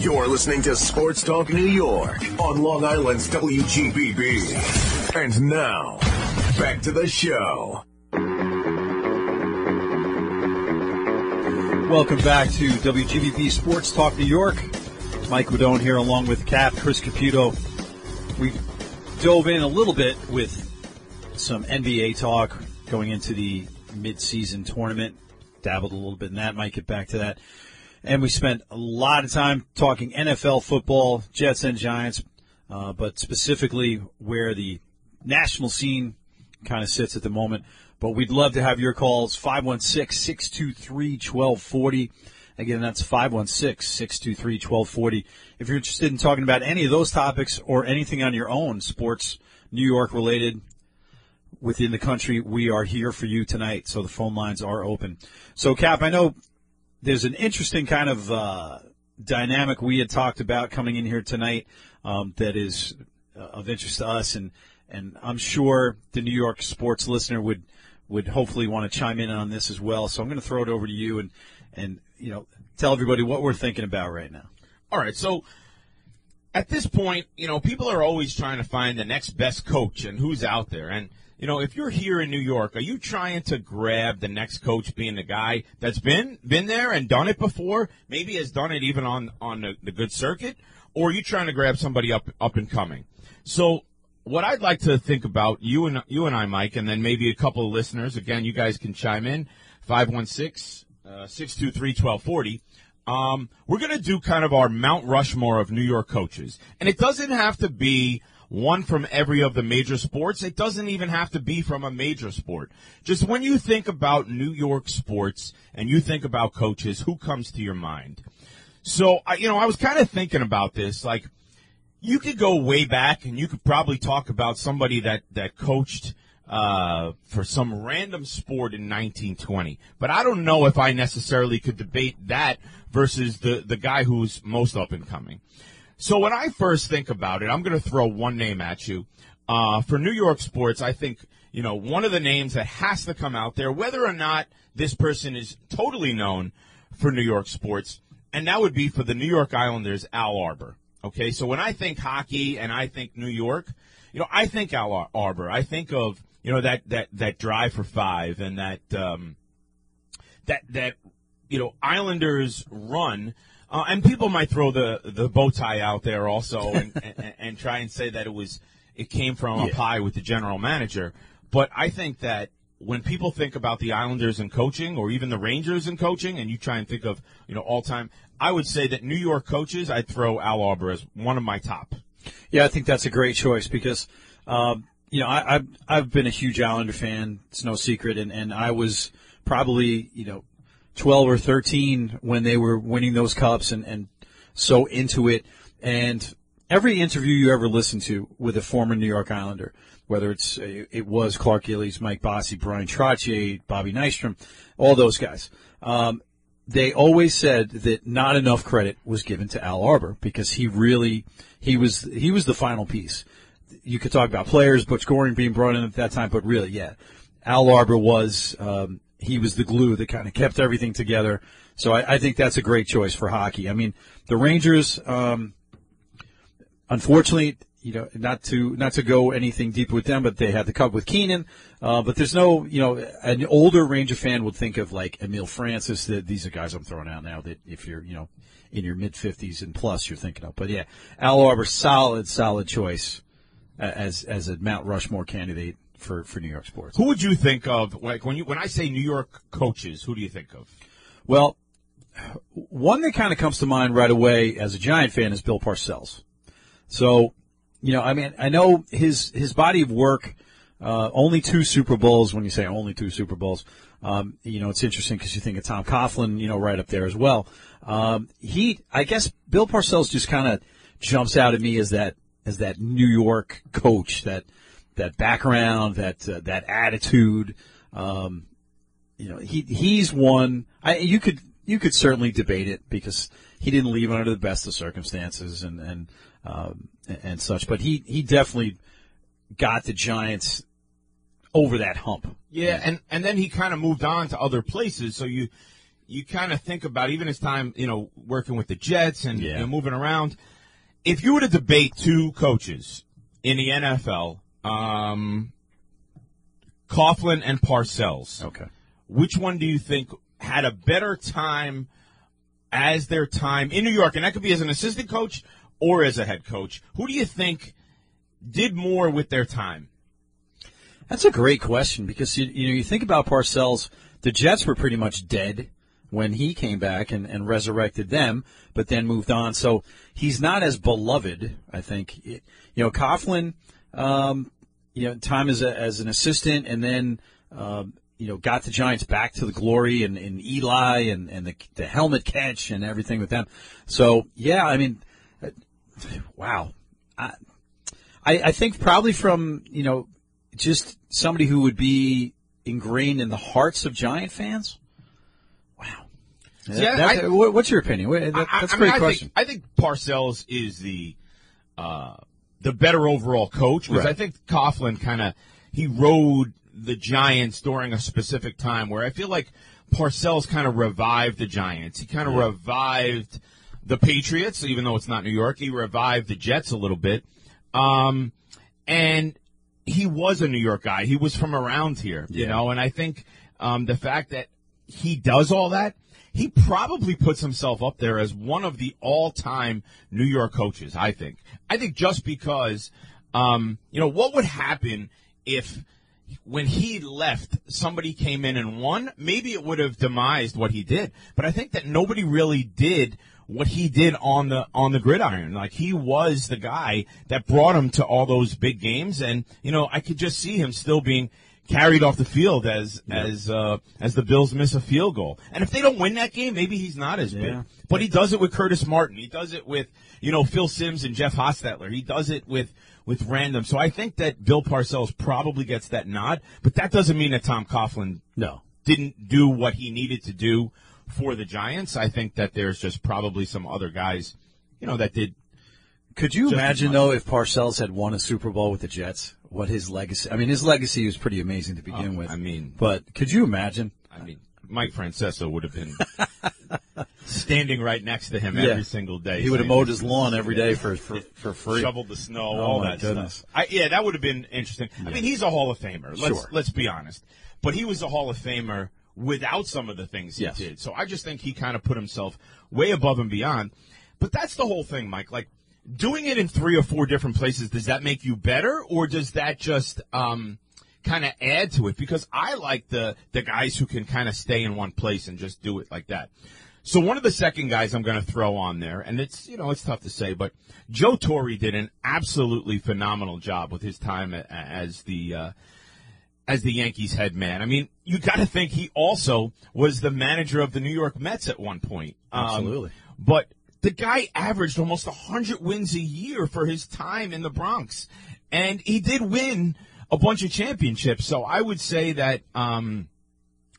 You're listening to Sports Talk New York on Long Island's WGBB. And now, back to the show. Welcome back to WGBB Sports Talk New York. Mike Guidone here along with Cap, Chris Caputo. We dove in a little bit with some NBA talk going into the mid-season tournament. Dabbled a little bit in that. Might get back to that. And we spent a lot of time talking NFL football, Jets and Giants, uh, but specifically where the national scene kind of sits at the moment. But we'd love to have your calls 516 623 1240. Again, that's 516 623 1240. If you're interested in talking about any of those topics or anything on your own, sports, New York related, within the country, we are here for you tonight. So the phone lines are open. So, Cap, I know there's an interesting kind of uh, dynamic we had talked about coming in here tonight um, that is uh, of interest to us, and and I'm sure the New York sports listener would would hopefully want to chime in on this as well. So I'm going to throw it over to you and and you know tell everybody what we're thinking about right now. All right, so at this point, you know, people are always trying to find the next best coach and who's out there. And, you know, if you're here in New York, are you trying to grab the next coach being the guy that's been been there and done it before, maybe has done it even on on the, the good circuit, or are you trying to grab somebody up up and coming? So what I'd like to think about you and you and I, Mike, and then maybe a couple of listeners. Again, you guys can chime in 516-623-1240. Um, we're going to do kind of our Mount Rushmore of New York coaches, and it doesn't have to be one from every of the major sports. It doesn't even have to be from a major sport. Just when you think about New York sports and you think about coaches, who comes to your mind? So, I, you know, I was kind of thinking about this, like you could go way back and you could probably talk about somebody that that coached uh, for some random sport in 1920. But I don't know if I necessarily could debate that versus the the guy who's most up and coming. So when I first think about it, I'm going to throw one name at you. Uh, for New York sports, I think you know one of the names that has to come out there, whether or not this person is totally known for New York sports, and that would be for the New York Islanders, Al Arbour. Okay, so when I think hockey and I think New York, you know, I think Al Ar- Arbour. I think of you know that that that drive for five and that um, that that you know Islanders run. Uh, and people might throw the the bow tie out there also and, and, and try and say that it was it came from a pie with the general manager. But I think that when people think about the Islanders and coaching, or even the Rangers and coaching, and you try and think of you know all time, I would say that New York coaches, I'd throw Al Arbour as one of my top. Yeah, I think that's a great choice because, um, you know, I, I've, I've been a huge Islander fan. It's no secret. And, and I was probably you know 12 or 13 when they were winning those cups and, and so into it. And every interview you ever listen to with a former New York Islander, whether it's it was Clark Gillies, Mike Bossy, Bryan Trottier, Bobby Nystrom, all those guys. Um, they always said that not enough credit was given to Al Arbour because he really he was he was the final piece. You could talk about players, Butch Goring being brought in at that time, but really, yeah, Al Arbour was um, he was the glue that kind of kept everything together. So I, I, think that's a great choice for hockey. I mean, the Rangers, um, unfortunately, you know, not to not to go anything deep with them, but they had the cup with Keenan. Uh, but there's no, you know, an older Ranger fan would think of like Emile Francis. That these are guys I'm throwing out now. That if you're, you know, in your mid 50s and plus, you're thinking of. But yeah, Al Arbour, solid, solid choice as as a Mount Rushmore candidate for, for New York sports. Who would you think of like when you when I say New York coaches? Who do you think of? Well, one that kind of comes to mind right away as a Giant fan is Bill Parcells. So, you know, I mean, I know his his body of work. Uh, only two Super Bowls. When you say only two Super Bowls, um, you know it's interesting because you think of Tom Coughlin, you know, right up there as well. Um, he, I guess, Bill Parcells just kind of jumps out at me as that as that New York coach that that background, that uh, that attitude. Um, you know, he he's one. I, you could you could certainly debate it because he didn't leave under the best of circumstances and and um, and such, but he he definitely got the Giants over that hump. Yeah, and and then he kind of moved on to other places. So you you kind of think about even his time, you know, working with the Jets and yeah. you know, moving around. If you were to debate two coaches in the NFL um, Coughlin and Parcells. Okay. Which one do you think had a better time as their time in New York? And that could be as an assistant coach or as a head coach. Who do you think did more with their time? That's a great question because you, you know you think about Parcells. The Jets were pretty much dead when he came back and, and resurrected them, but then moved on. So he's not as beloved, I think. You know, Coughlin – um, you know, time as, a, as an assistant, and then um, you know got the Giants back to the glory and, and Eli and, and the, the helmet catch and everything with them. So yeah, I mean, uh, wow, I, I, I think probably from you know just somebody who would be ingrained in the hearts of Giant fans. Wow. Yeah, that, I, what's your opinion? That, that's a great mean, question. I think, I think Parcells is the uh, the better overall coach because right. I think Coughlin kind of he rode the Giants during a specific time where I feel like Parcells kind of revived the Giants. He kind of yeah. revived the Patriots, even though it's not New York. He revived the Jets a little bit, um, and he was a New York guy. He was from around here, yeah. you know. And I think um, the fact that he does all that he probably puts himself up there as one of the all-time New York coaches. I think. I think just because, um, you know, what would happen if when he left, somebody came in and won? Maybe it would have demised what he did. But I think that nobody really did what he did on the on the gridiron. Like he was the guy that brought him to all those big games, and you know, I could just see him still being carried off the field as yeah. as uh, as the Bills miss a field goal. And if they don't win that game, maybe he's not as big. But he does it with Curtis Martin. He does it with you know Phil Simms and Jeff Hostetler. He does it with with random. So I think that Bill Parcells probably gets that nod. But that doesn't mean that Tom Coughlin no didn't do what he needed to do for the Giants. I think that there's just probably some other guys, you know, that did. Could you imagine though if Parcells had won a Super Bowl with the Jets? What his legacy. I mean, his legacy was pretty amazing to begin oh, with. I mean, but could you imagine? I mean, Mike Francesa would have been standing right next to him yeah. every single day. He would have mowed his lawn every day for for, for free, shoveled the snow, oh, all that goodness. stuff. I, yeah, that would have been interesting. Yeah. I mean, he's a Hall of Famer. Let's sure. let's be honest. But he was a Hall of Famer without some of the things he yes. did. So I just think he kind of put himself way above and beyond. But that's the whole thing, Mike. Like doing it in three or four different places, does that make you better, or does that just um, kind of add to it? Because I like the the guys who can kind of stay in one place and just do it like that. So one of the second guys I'm going to throw on there, and it's you know it's tough to say, but Joe Torre did an absolutely phenomenal job with his time as the uh, as the Yankees head man. I mean, you got to think he also was the manager of the New York Mets at one point. Um, Absolutely. but the guy averaged almost 100 wins a year for his time in the Bronx. And he did win a bunch of championships. So I would say that, um,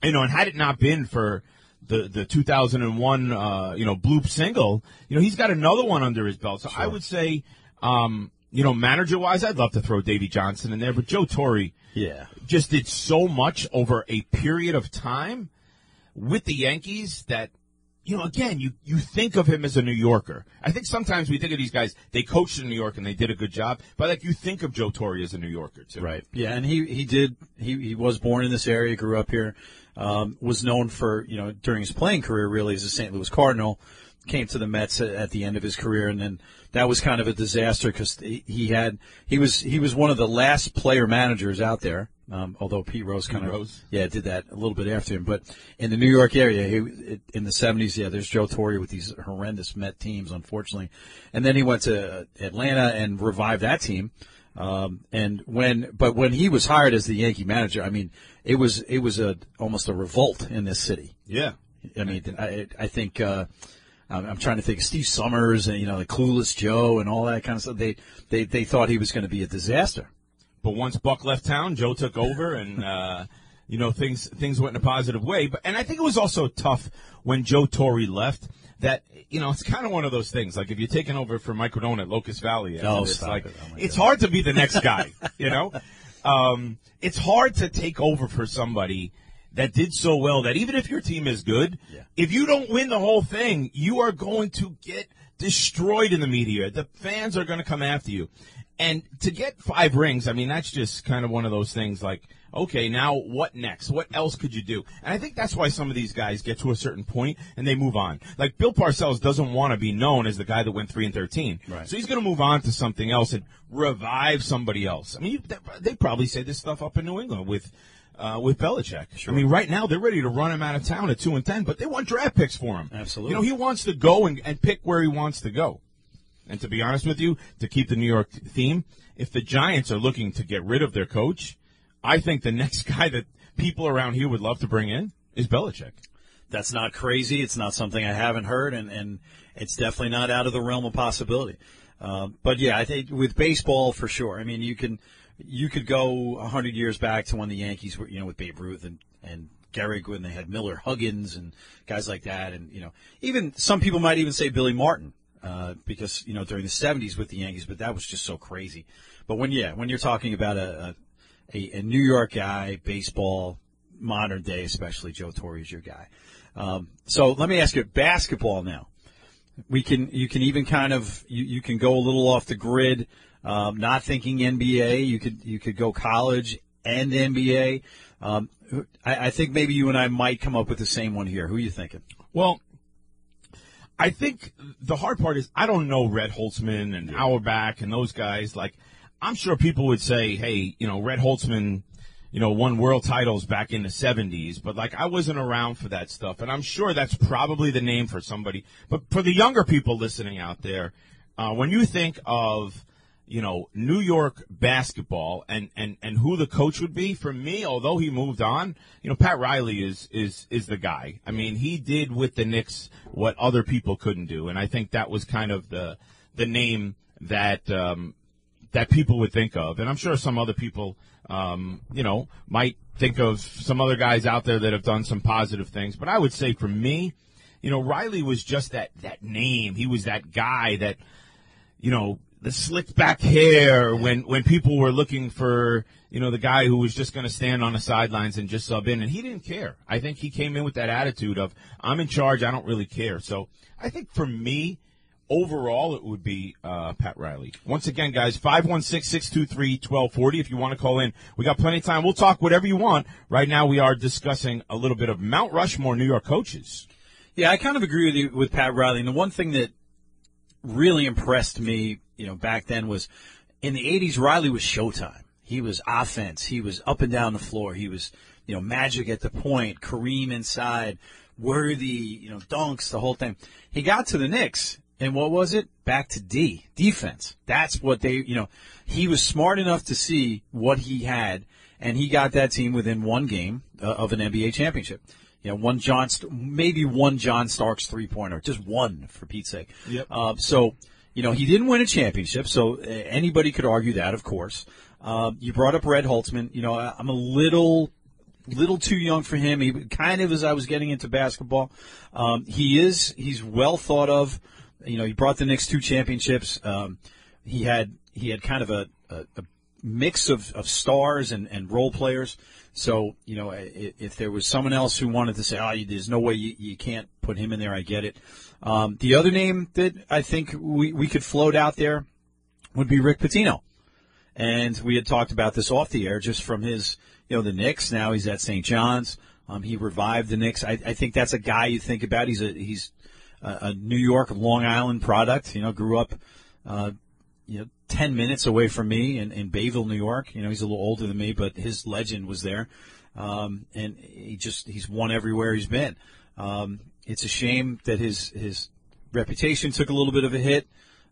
you know, and had it not been for the, the 2001, uh, you know, bloop single, you know, he's got another one under his belt. So I would say, um, you know, manager wise, I'd love to throw Davey Johnson in there, but Joe Torre Yeah. just did so much over a period of time with the Yankees that, you know, again, you, you think of him as a New Yorker. I think sometimes we think of these guys, they coached in New York and they did a good job, but like you think of Joe Torre as a New Yorker too. Right. Yeah, and he he did he he was born in this area, grew up here, um, was known for you know during his playing career really as a St. Louis Cardinal, came to the Mets at, at the end of his career, and then that was kind of a disaster because he, he had he was he was one of the last player managers out there. Um, although Pete Rose kind of Rose. yeah did that a little bit after him, but in the New York area, he, in the '70s, yeah, there's Joe Torre with these horrendous Met teams, unfortunately, and then he went to Atlanta and revived that team. Um, and when, but when he was hired as the Yankee manager, I mean, it was it was a almost a revolt in this city. Yeah. I mean, I, I think uh, I'm, trying to think of Steve Somers and you know the Clueless Joe and all that kind of stuff. They they they thought he was going to be a disaster. But once Buck left town, Joe took over, and uh, you know things things went in a positive way. But and I think it was also tough when Joe Torre left. That you know, it's kind of one of those things. Like if you're taking over for Mike Guidone at Locust Valley, Oh, it's like it. Oh, it's God. hard to be the next guy. you know, um, it's hard to take over for somebody that did so well that even if your team is good, Yeah. if you don't win the whole thing, you are going to get destroyed in the media. The fans are going to come after you. And to get five rings, I mean, that's just kind of one of those things like, okay, now what next? What else could you do? And I think that's why some of these guys get to a certain point and they move on. Like Bill Parcells doesn't want to be known as the guy that went 3 and 13. Right. So he's going to move on to something else and revive somebody else. I mean, they probably say this stuff up in New England with, uh, with Belichick. I mean, right now they're ready to run him out of town at 2 and 10, but they want draft picks for him. Absolutely. You know, he wants to go and, and pick where he wants to go. And to be honest with you, to keep the New York theme, if the Giants are looking to get rid of their coach, I think the next guy that people around here would love to bring in is Belichick. That's not crazy. It's not something I haven't heard, and, and it's definitely not out of the realm of possibility. Um, but yeah, I think with baseball for sure. I mean, you can you could go hundred years back to when the Yankees were, you know, with Babe Ruth and and Gehrig when they had Miller Huggins and guys like that, and you know, even some people might even say Billy Martin. Uh, because you know during the '70s with the Yankees, but that was just so crazy. But when yeah, when you're talking about a, a, a, New York guy, baseball, modern day especially, Joe Torre is your guy. Um, so let me ask you, basketball now. We can you can even kind of you, you can go a little off the grid, um, not thinking NBA. You could you could go college and NBA. Um, I, I think maybe you and I might come up with the same one here. Who are you thinking? Well, I think the hard part is I don't know Red Holzman and Auerbach and those guys. Like, I'm sure people would say, hey, you know, Red Holzman, you know, won world titles back in the 70s, but like I wasn't around for that stuff. And I'm sure that's probably the name for somebody. But for the younger people listening out there, uh, when you think of, you know, New York basketball and, and, and who the coach would be, for me, although he moved on, you know, Pat Riley is, is, is the guy. I mean, he did with the Knicks what other people couldn't do. And I think that was kind of the, the name that, um, that people would think of. And I'm sure some other people, um, you know, might think of some other guys out there that have done some positive things. But I would say for me, you know, Riley was just that, that name. He was that guy that, you know, the slicked back hair when, when people were looking for, you know, the guy who was just going to stand on the sidelines and just sub in. And he didn't care. I think he came in with that attitude of, I'm in charge. I don't really care. So I think for me, overall, it would be uh, Pat Riley. Once again, guys, 516-623-1240 if you want to call in. We got plenty of time. We'll talk whatever you want. Right now, we are discussing a little bit of Mount Rushmore New York coaches. Yeah, I kind of agree with you with Pat Riley. And the one thing that really impressed me, you know, back then was in the '80s, Riley was Showtime. He was offense. He was up and down the floor. He was, you know, magic at the point, Kareem inside, worthy, you know, dunks, the whole thing. He got to the Knicks, and what was it? Back to D, defense. That's what they, you know, he was smart enough to see what he had and he got that team within one game uh, of an NBA championship. You know, one John, maybe one John Starks three pointer, just one for Pete's sake. Yep. Uh, so, you know, he didn't win a championship, so uh, anybody could argue that, of course. Uh, you brought up Red Holzman. You know, I'm a little little too young for him. He kind of as I was getting into basketball. Um, he is he's well thought of. You know, he brought the Knicks two championships. Um, he had he had kind of a, a, a mix of, of stars and, and role players. So you know, if, if there was someone else who wanted to say, "Oh, there's no way you, you can't put him in there," I get it. Um, the other name that I think we, we could float out there would be Rick Pitino. And we had talked about this off the air just from his, you know, the Knicks. Now he's at St. John's. Um, he revived the Knicks. I, I think that's a guy you think about. He's a, he's a, a New York, Long Island product, you know, grew up, uh, you know, 10 minutes away from me in, in Bayville, New York. You know, he's a little older than me, but his legend was there. Um, and he just, he's won everywhere he's been. Um, it's a shame that his, his reputation took a little bit of a hit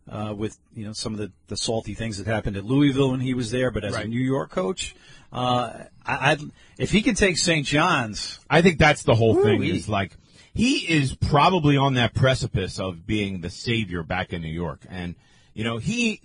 uh, with you know some of the, the salty things that happened at Louisville when he was there. But as a New York coach, uh, I, I'd, if he can take St. John's, I think that's the whole thing. Woo-wee. Is like he is probably on that precipice of being the savior back in New York, and you know he.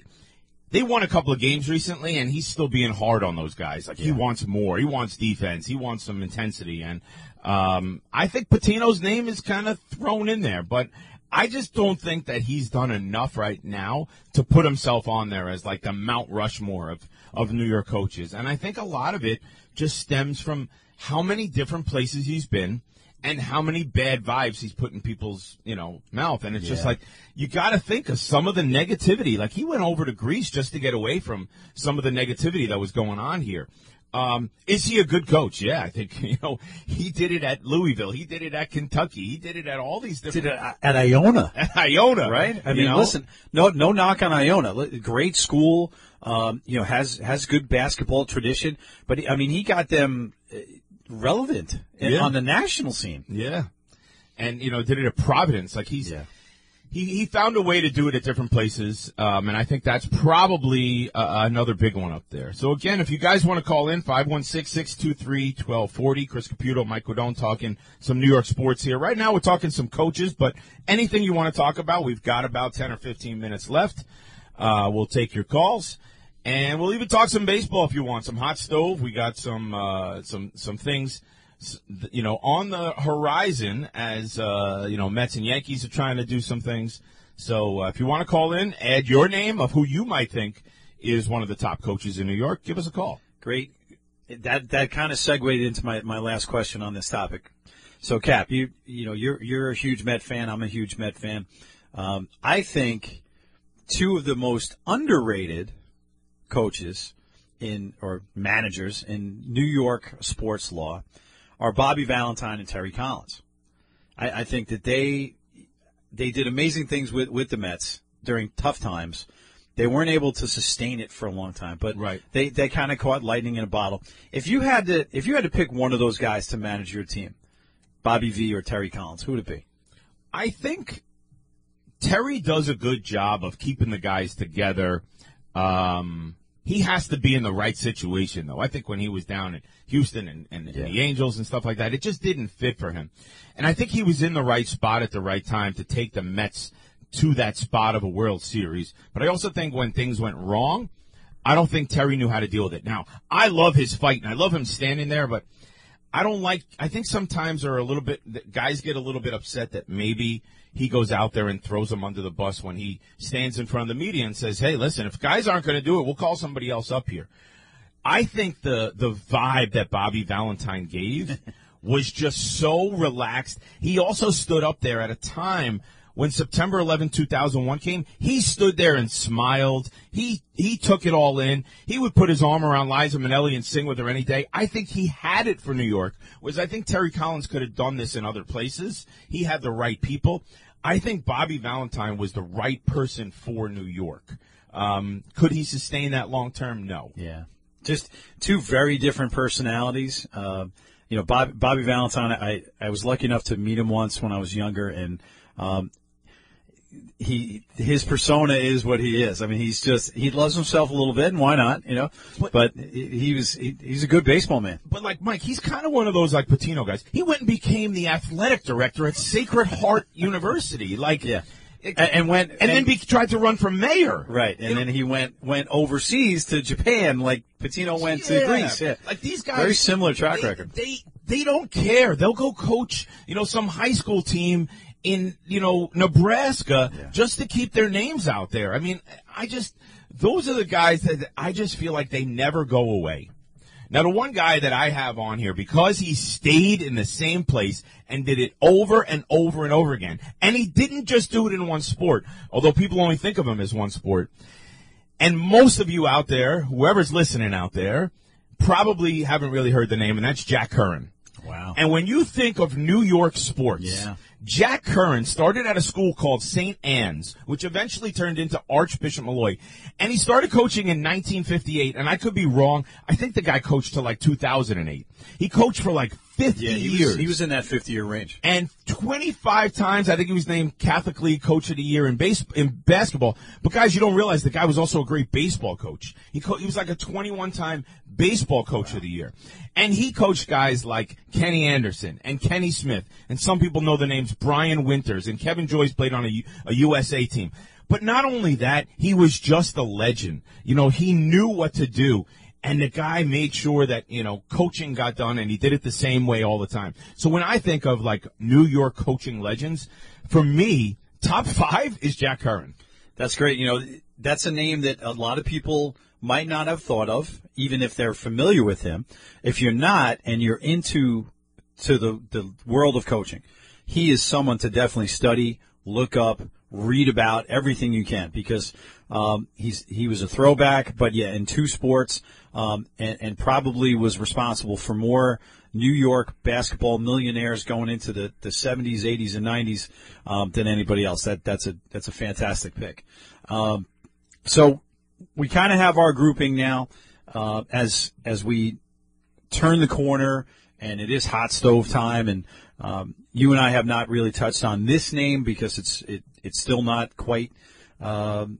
They won a couple of games recently, and he's still being hard on those guys. Like he wants more. He wants defense. He wants some intensity, and um, I think Pitino's name is kind of thrown in there, but. I just don't think that he's done enough right now to put himself on there as like the Mount Rushmore of, of New York coaches. And I think a lot of it just stems from how many different places he's been and how many bad vibes he's put in people's, you know, mouth. And it's just like, you got to think of some of the negativity. Like he went over to Greece just to get away from some of the negativity that was going on here. Um, is he a good coach? Yeah, I think, you know, he did it at Louisville. He did it at Kentucky. He did it at all these different, did it at Iona. at Iona. right? I mean, know? listen, no, no knock on Iona. Great school, um, you know, has has good basketball tradition. But I mean, he got them uh, relevant Yeah. on the national scene. Yeah. And, you know, did it at Providence. Like he's, Yeah. He, he found a way to do it at different places. Um, and I think that's probably uh, another big one up there. So again, if you guys want to call in, 516-623-1240, Chris Caputo, Mike Guidone talking some New York sports here. Right now we're talking some coaches, but anything you want to talk about, we've got about 10 or 15 minutes left. Uh, we'll take your calls. And we'll even talk some baseball if you want. Some hot stove. We got some uh, some some things, you know, on the horizon as uh, you know Mets and Yankees are trying to do some things. So uh, if you want to call in, add your name of who you might think is one of the top coaches in New York. Give us a call. Great. That that kind of segued into my, my last question on this topic. So, Cap, you you know you're you're a huge Met fan. I'm a huge Met fan. Um, I think two of the most underrated coaches in or managers in New York sports law are Bobby Valentine and Terry Collins. I, I think that they they did amazing things with, with the Mets during tough times. They weren't able to sustain it for a long time, but Right. they, they kind of caught lightning in a bottle. If you had to if you had to pick one of those guys to manage your team, Bobby V or Terry Collins, who would it be? I think Terry does a good job of keeping the guys together. Um, he has to be in the right situation, though. I think when he was down in Houston and, and, and the Angels and stuff like that, it just didn't fit for him. And I think he was in the right spot at the right time to take the Mets to that spot of a World Series. But I also think when things went wrong, I don't think Terry knew how to deal with it. Now, I love his fight and I love him standing there, but I don't like. I think sometimes are a little bit. Guys get a little bit upset that maybe he goes out there and throws them under the bus when he stands in front of the media and says, "Hey, listen, if guys aren't going to do it, we'll call somebody else up here." I think the the vibe that Bobby Valentine gave was just so relaxed. He also stood up there at a time when September 11, 2001 came. He stood there and smiled. He he took it all in. He would put his arm around Liza Minnelli and sing with her any day. I think he had it for New York. Was I think Terry Collins could have done this in other places. He had the right people. I think Bobby Valentine was the right person for New York. Um, could he sustain that long term? No. Yeah, just two very different personalities. Uh, you know, Bob, Bobby Valentine. I I was lucky enough to meet him once when I was younger, and um, he his persona is what he is. I mean, he's just he loves himself a little bit, and why not? You know, but he, he was he, he's a good baseball man. But like Mike, he's kind of one of those like Pitino guys. He went and became the athletic director at Sacred Heart University. Like, Yeah. And, and went and, then be, tried to run for mayor. right, and You know? then he went went overseas to Japan, like Pitino went to Yeah. Greece. Yeah, Like these guys, very similar track they, record. They they don't care. They'll go coach, you know, some high school team in you know Nebraska just to keep their names out there. I mean, I just those are the guys that I just feel like they never go away. Now, the one guy that I have on here, because he stayed in the same place and did it over and over and over again, and he didn't just do it in one sport, although people only think of him as one sport. And most of you out there, whoever's listening out there, probably haven't really heard the name, and that's Jack Curran. Wow. And when you think of New York sports, Yeah. Jack Curran started at a school called St. Anne's, which eventually turned into Archbishop Molloy. And he started coaching in 1958, and I could be wrong. I think the guy coached till like 2008. He coached for like 50 yeah, he years. was, he was in that 50 year range. and 25 times, I think he was named Catholic League Coach of the Year in base in basketball. But guys, you don't realize the guy was also a great baseball coach. He co- he was like a 21 time baseball coach of the year, and he coached guys like Kenny Anderson and Kenny Smith, and some people know the names Brian Winters and Kevin Joyce played on a, a USA team. But not only that, he was just a legend. You know, he knew what to do. And the guy made sure that, you know, coaching got done and he did it the same way all the time. So when I think of like New York coaching legends, for me, top five is Jack Curran. That's great. You know, that's a name that a lot of people might not have thought of, even if they're familiar with him. If you're not and you're into to the, the world of coaching, he is someone to definitely study, look up, read about everything you can because um, he's he was a throwback, but yeah, in two sports, um, and, and probably was responsible for more New York basketball millionaires going into the, the 70s, 80s, and 90s um, than anybody else. That that's a that's a fantastic pick. Um, so we kind of have our grouping now uh, as as we turn the corner and it is hot stove time and um, you and I have not really touched on this name because it's it, it's still not quite um,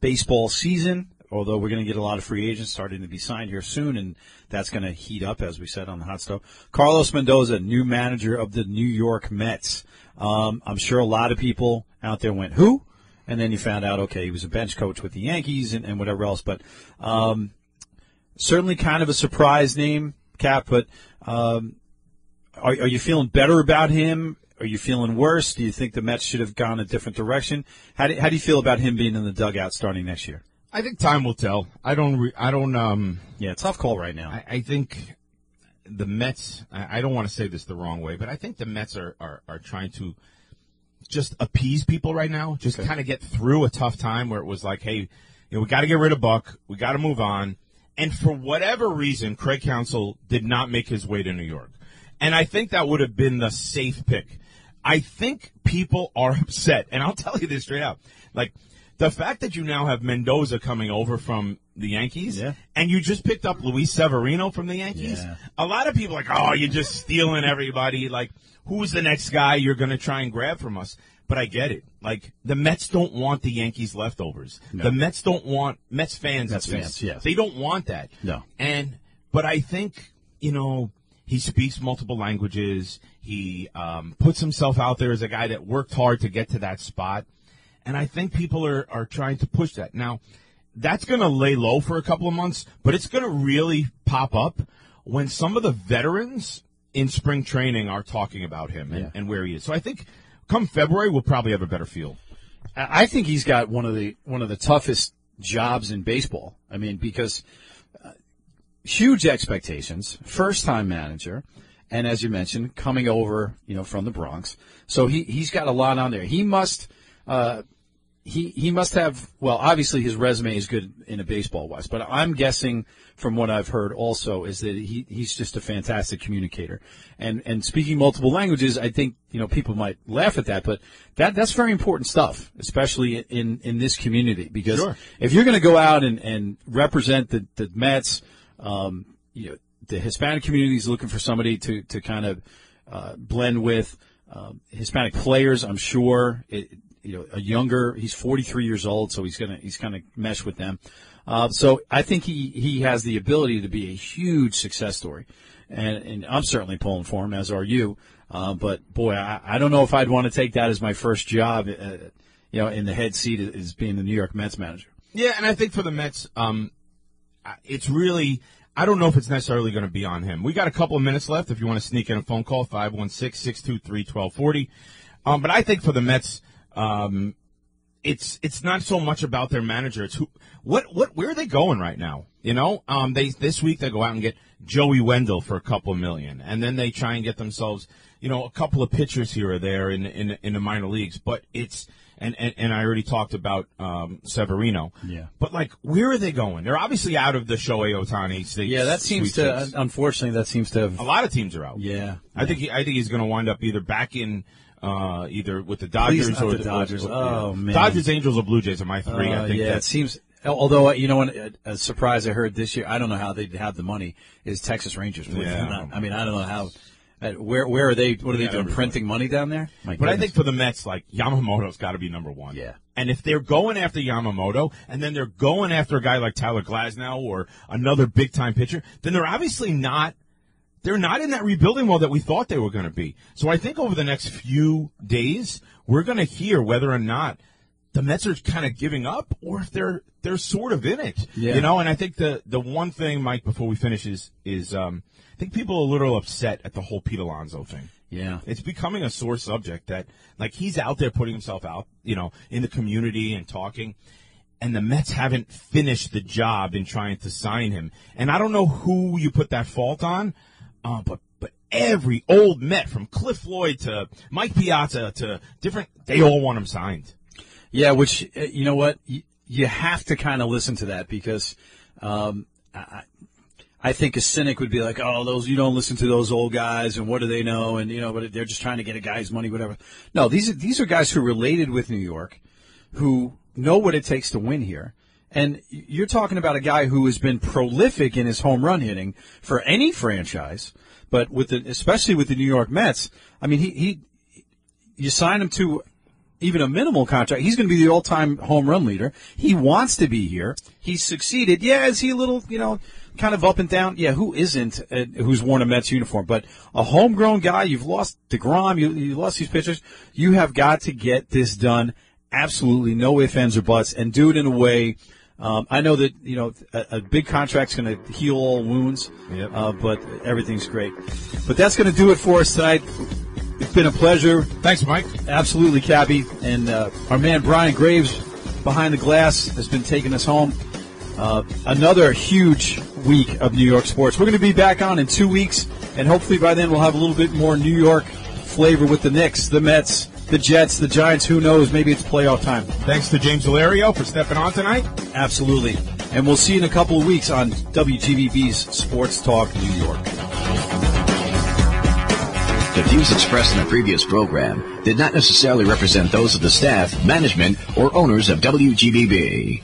baseball season although we're going to get a lot of free agents starting to be signed here soon and that's going to heat up as we said on the hot stove Carlos Mendoza new manager of the New York Mets um, I'm sure a lot of people out there went who and then you found out okay he was a bench coach with the Yankees and, and whatever else but um, certainly kind of a surprise name, Cap. But um, are, are you feeling better about him? Are you feeling worse? Do you think the Mets should have gone a different direction? How do, how do you feel about him being in the dugout starting next year? I think time will tell. I don't, re- I don't, um, Yeah, tough call right now. I, I think the Mets. I, I don't want to say this the wrong way, but I think the Mets are are, are trying to just appease people right now. Just kind of get through a tough time where it was like, hey, you know, we got to get rid of Buck. We got to move on. And for whatever reason, Craig Counsell did not make his way to New York. And I think that would have been the safe pick. I think people are upset, and I'll tell you this straight out. Like, the fact that you now have Mendoza coming over from the Yankees, Yeah. and you just picked up Luis Severino from the Yankees, Yeah. a lot of people are like, oh, you're just stealing everybody. Like, who's the next guy you're going to try and grab from us? But I get it. Like, the Mets don't want the Yankees leftovers. The Mets don't want, Mets fans, Mets fans, yes. They don't want that. No. And, but I think, you know, he speaks multiple languages. He um, puts himself out there as a guy that worked hard to get to that spot. And I think people are, are trying to push that. Now, that's going to lay low for a couple of months, but it's going to really pop up when some of the veterans in spring training are talking about him and, Yeah. and where he is. So I think come February, we'll probably have a better feel. I think he's got one of the one of the toughest jobs in baseball. I mean, because huge expectations, first time manager, and as you mentioned, coming over, you know, from the Bronx. So he he's got a lot on there. He must uh, he he must have well, obviously his resume is good in a baseball wise, but I'm guessing from what I've heard also is that he he's just a fantastic communicator. And and speaking multiple languages, I think, you know, people might laugh at that, but that that's very important stuff, especially in in this community because Sure. if you're going to go out and and represent the the Mets, um, you know, the Hispanic community is looking for somebody to to kind of uh, blend with um, Hispanic players. I'm sure it, you know a younger. He's 43 years old, so he's gonna he's gonna mesh with them. Uh, so I think he he has the ability to be a huge success story, and and I'm certainly pulling for him, as are you. Uh, but boy, I, I don't know if I'd want to take that as my first job. Uh, you know, in the head seat as being the New York Mets manager. Yeah, and I think for the Mets, um, it's really. I don't know if it's necessarily going to be on him. We got a couple of minutes left. If you want to sneak in a phone call, 516-623-1240. Um, but I think for the Mets, um, it's it's not so much about their manager. It's who, what what where are they going right now? You know, um, they this week they go out and get Joey Wendle for a couple million, and then they try and get themselves, you know, a couple of pitchers here or there in in in the minor leagues. But it's and and, and I already talked about um, Severino. Yeah. But like, where are they going? They're obviously out of the Shohei Ohtani state. Yeah, that seems to unfortunately that seems to have a lot of teams are out. Yeah, I think he, I think he's going to wind up either back in uh, either with the Dodgers or the Dodgers. Or, oh yeah. man, Dodgers, Angels, or Blue Jays are my three. Uh, I think yeah, that it seems. Although you know, a, a surprise I heard this year. I don't know how they'd have the money. Is Texas Rangers? Yeah. I mean, I don't know how. Uh, where where are they? What are they Yeah, doing? everybody. Printing money down there? My But I think for the Mets, like Yamamoto's got to be number one. Yeah. And if they're going after Yamamoto, and then they're going after a guy like Tyler Glasnow or another big time pitcher, then they're obviously not. They're not in that rebuilding mode that we thought they were going to be. So I think over the next few days, we're going to hear whether or not the Mets are kind of giving up, or if they're they're sort of in it. Yeah. You know, and I think the the one thing, Mike, before we finish is is um, I think people are a little upset at the whole Pete Alonso thing. yeah. It's becoming a sore subject that, like, he's out there putting himself out, you know, in the community and talking. And the Mets haven't finished the job in trying to sign him. And I don't know who you put that fault on, uh, but but every old Met, from Cliff Floyd to Mike Piazza to different, they all want him signed. Yeah, which uh, you know what you, you have to kind of listen to that because um, I, I think a cynic would be like, "Oh, those you don't listen to those old guys, and what do they know?" And you know, but they're just trying to get a guy's money, whatever. No, these are these are guys who are related with New York, who know what it takes to win here. And you're talking about a guy who has been prolific in his home run hitting for any franchise, but with the, especially with the New York Mets. I mean, he, he you sign him to even a minimal contract, he's going to be the all-time home run leader. He wants to be here. He's succeeded. Yeah, is he a little, you know, kind of up and down? Yeah, who isn't? Uh, who's worn a Mets uniform? But a homegrown guy, you've lost Degrom, you, you lost these pitchers. You have got to get this done. Absolutely, no ifs, ands, or buts, and do it in a way. Um, I know that you know a, a big contract's going to heal all wounds, Yep. uh, but everything's great. But that's going to do it for us tonight. It's been a pleasure. Thanks, Mike. Absolutely, Cappy. And uh, our man Brian Graves behind the glass has been taking us home. Uh, another huge week of New York sports. We're going to be back on in two weeks, and hopefully by then we'll have a little bit more New York flavor with the Knicks, the Mets, the Jets, the Giants. Who knows? Maybe it's playoff time. Thanks to James Valerio for stepping on tonight. Absolutely. And we'll see you in a couple of weeks on WGBB's Sports Talk New York. The views expressed in the previous program did not necessarily represent those of the staff, management, or owners of WGBB.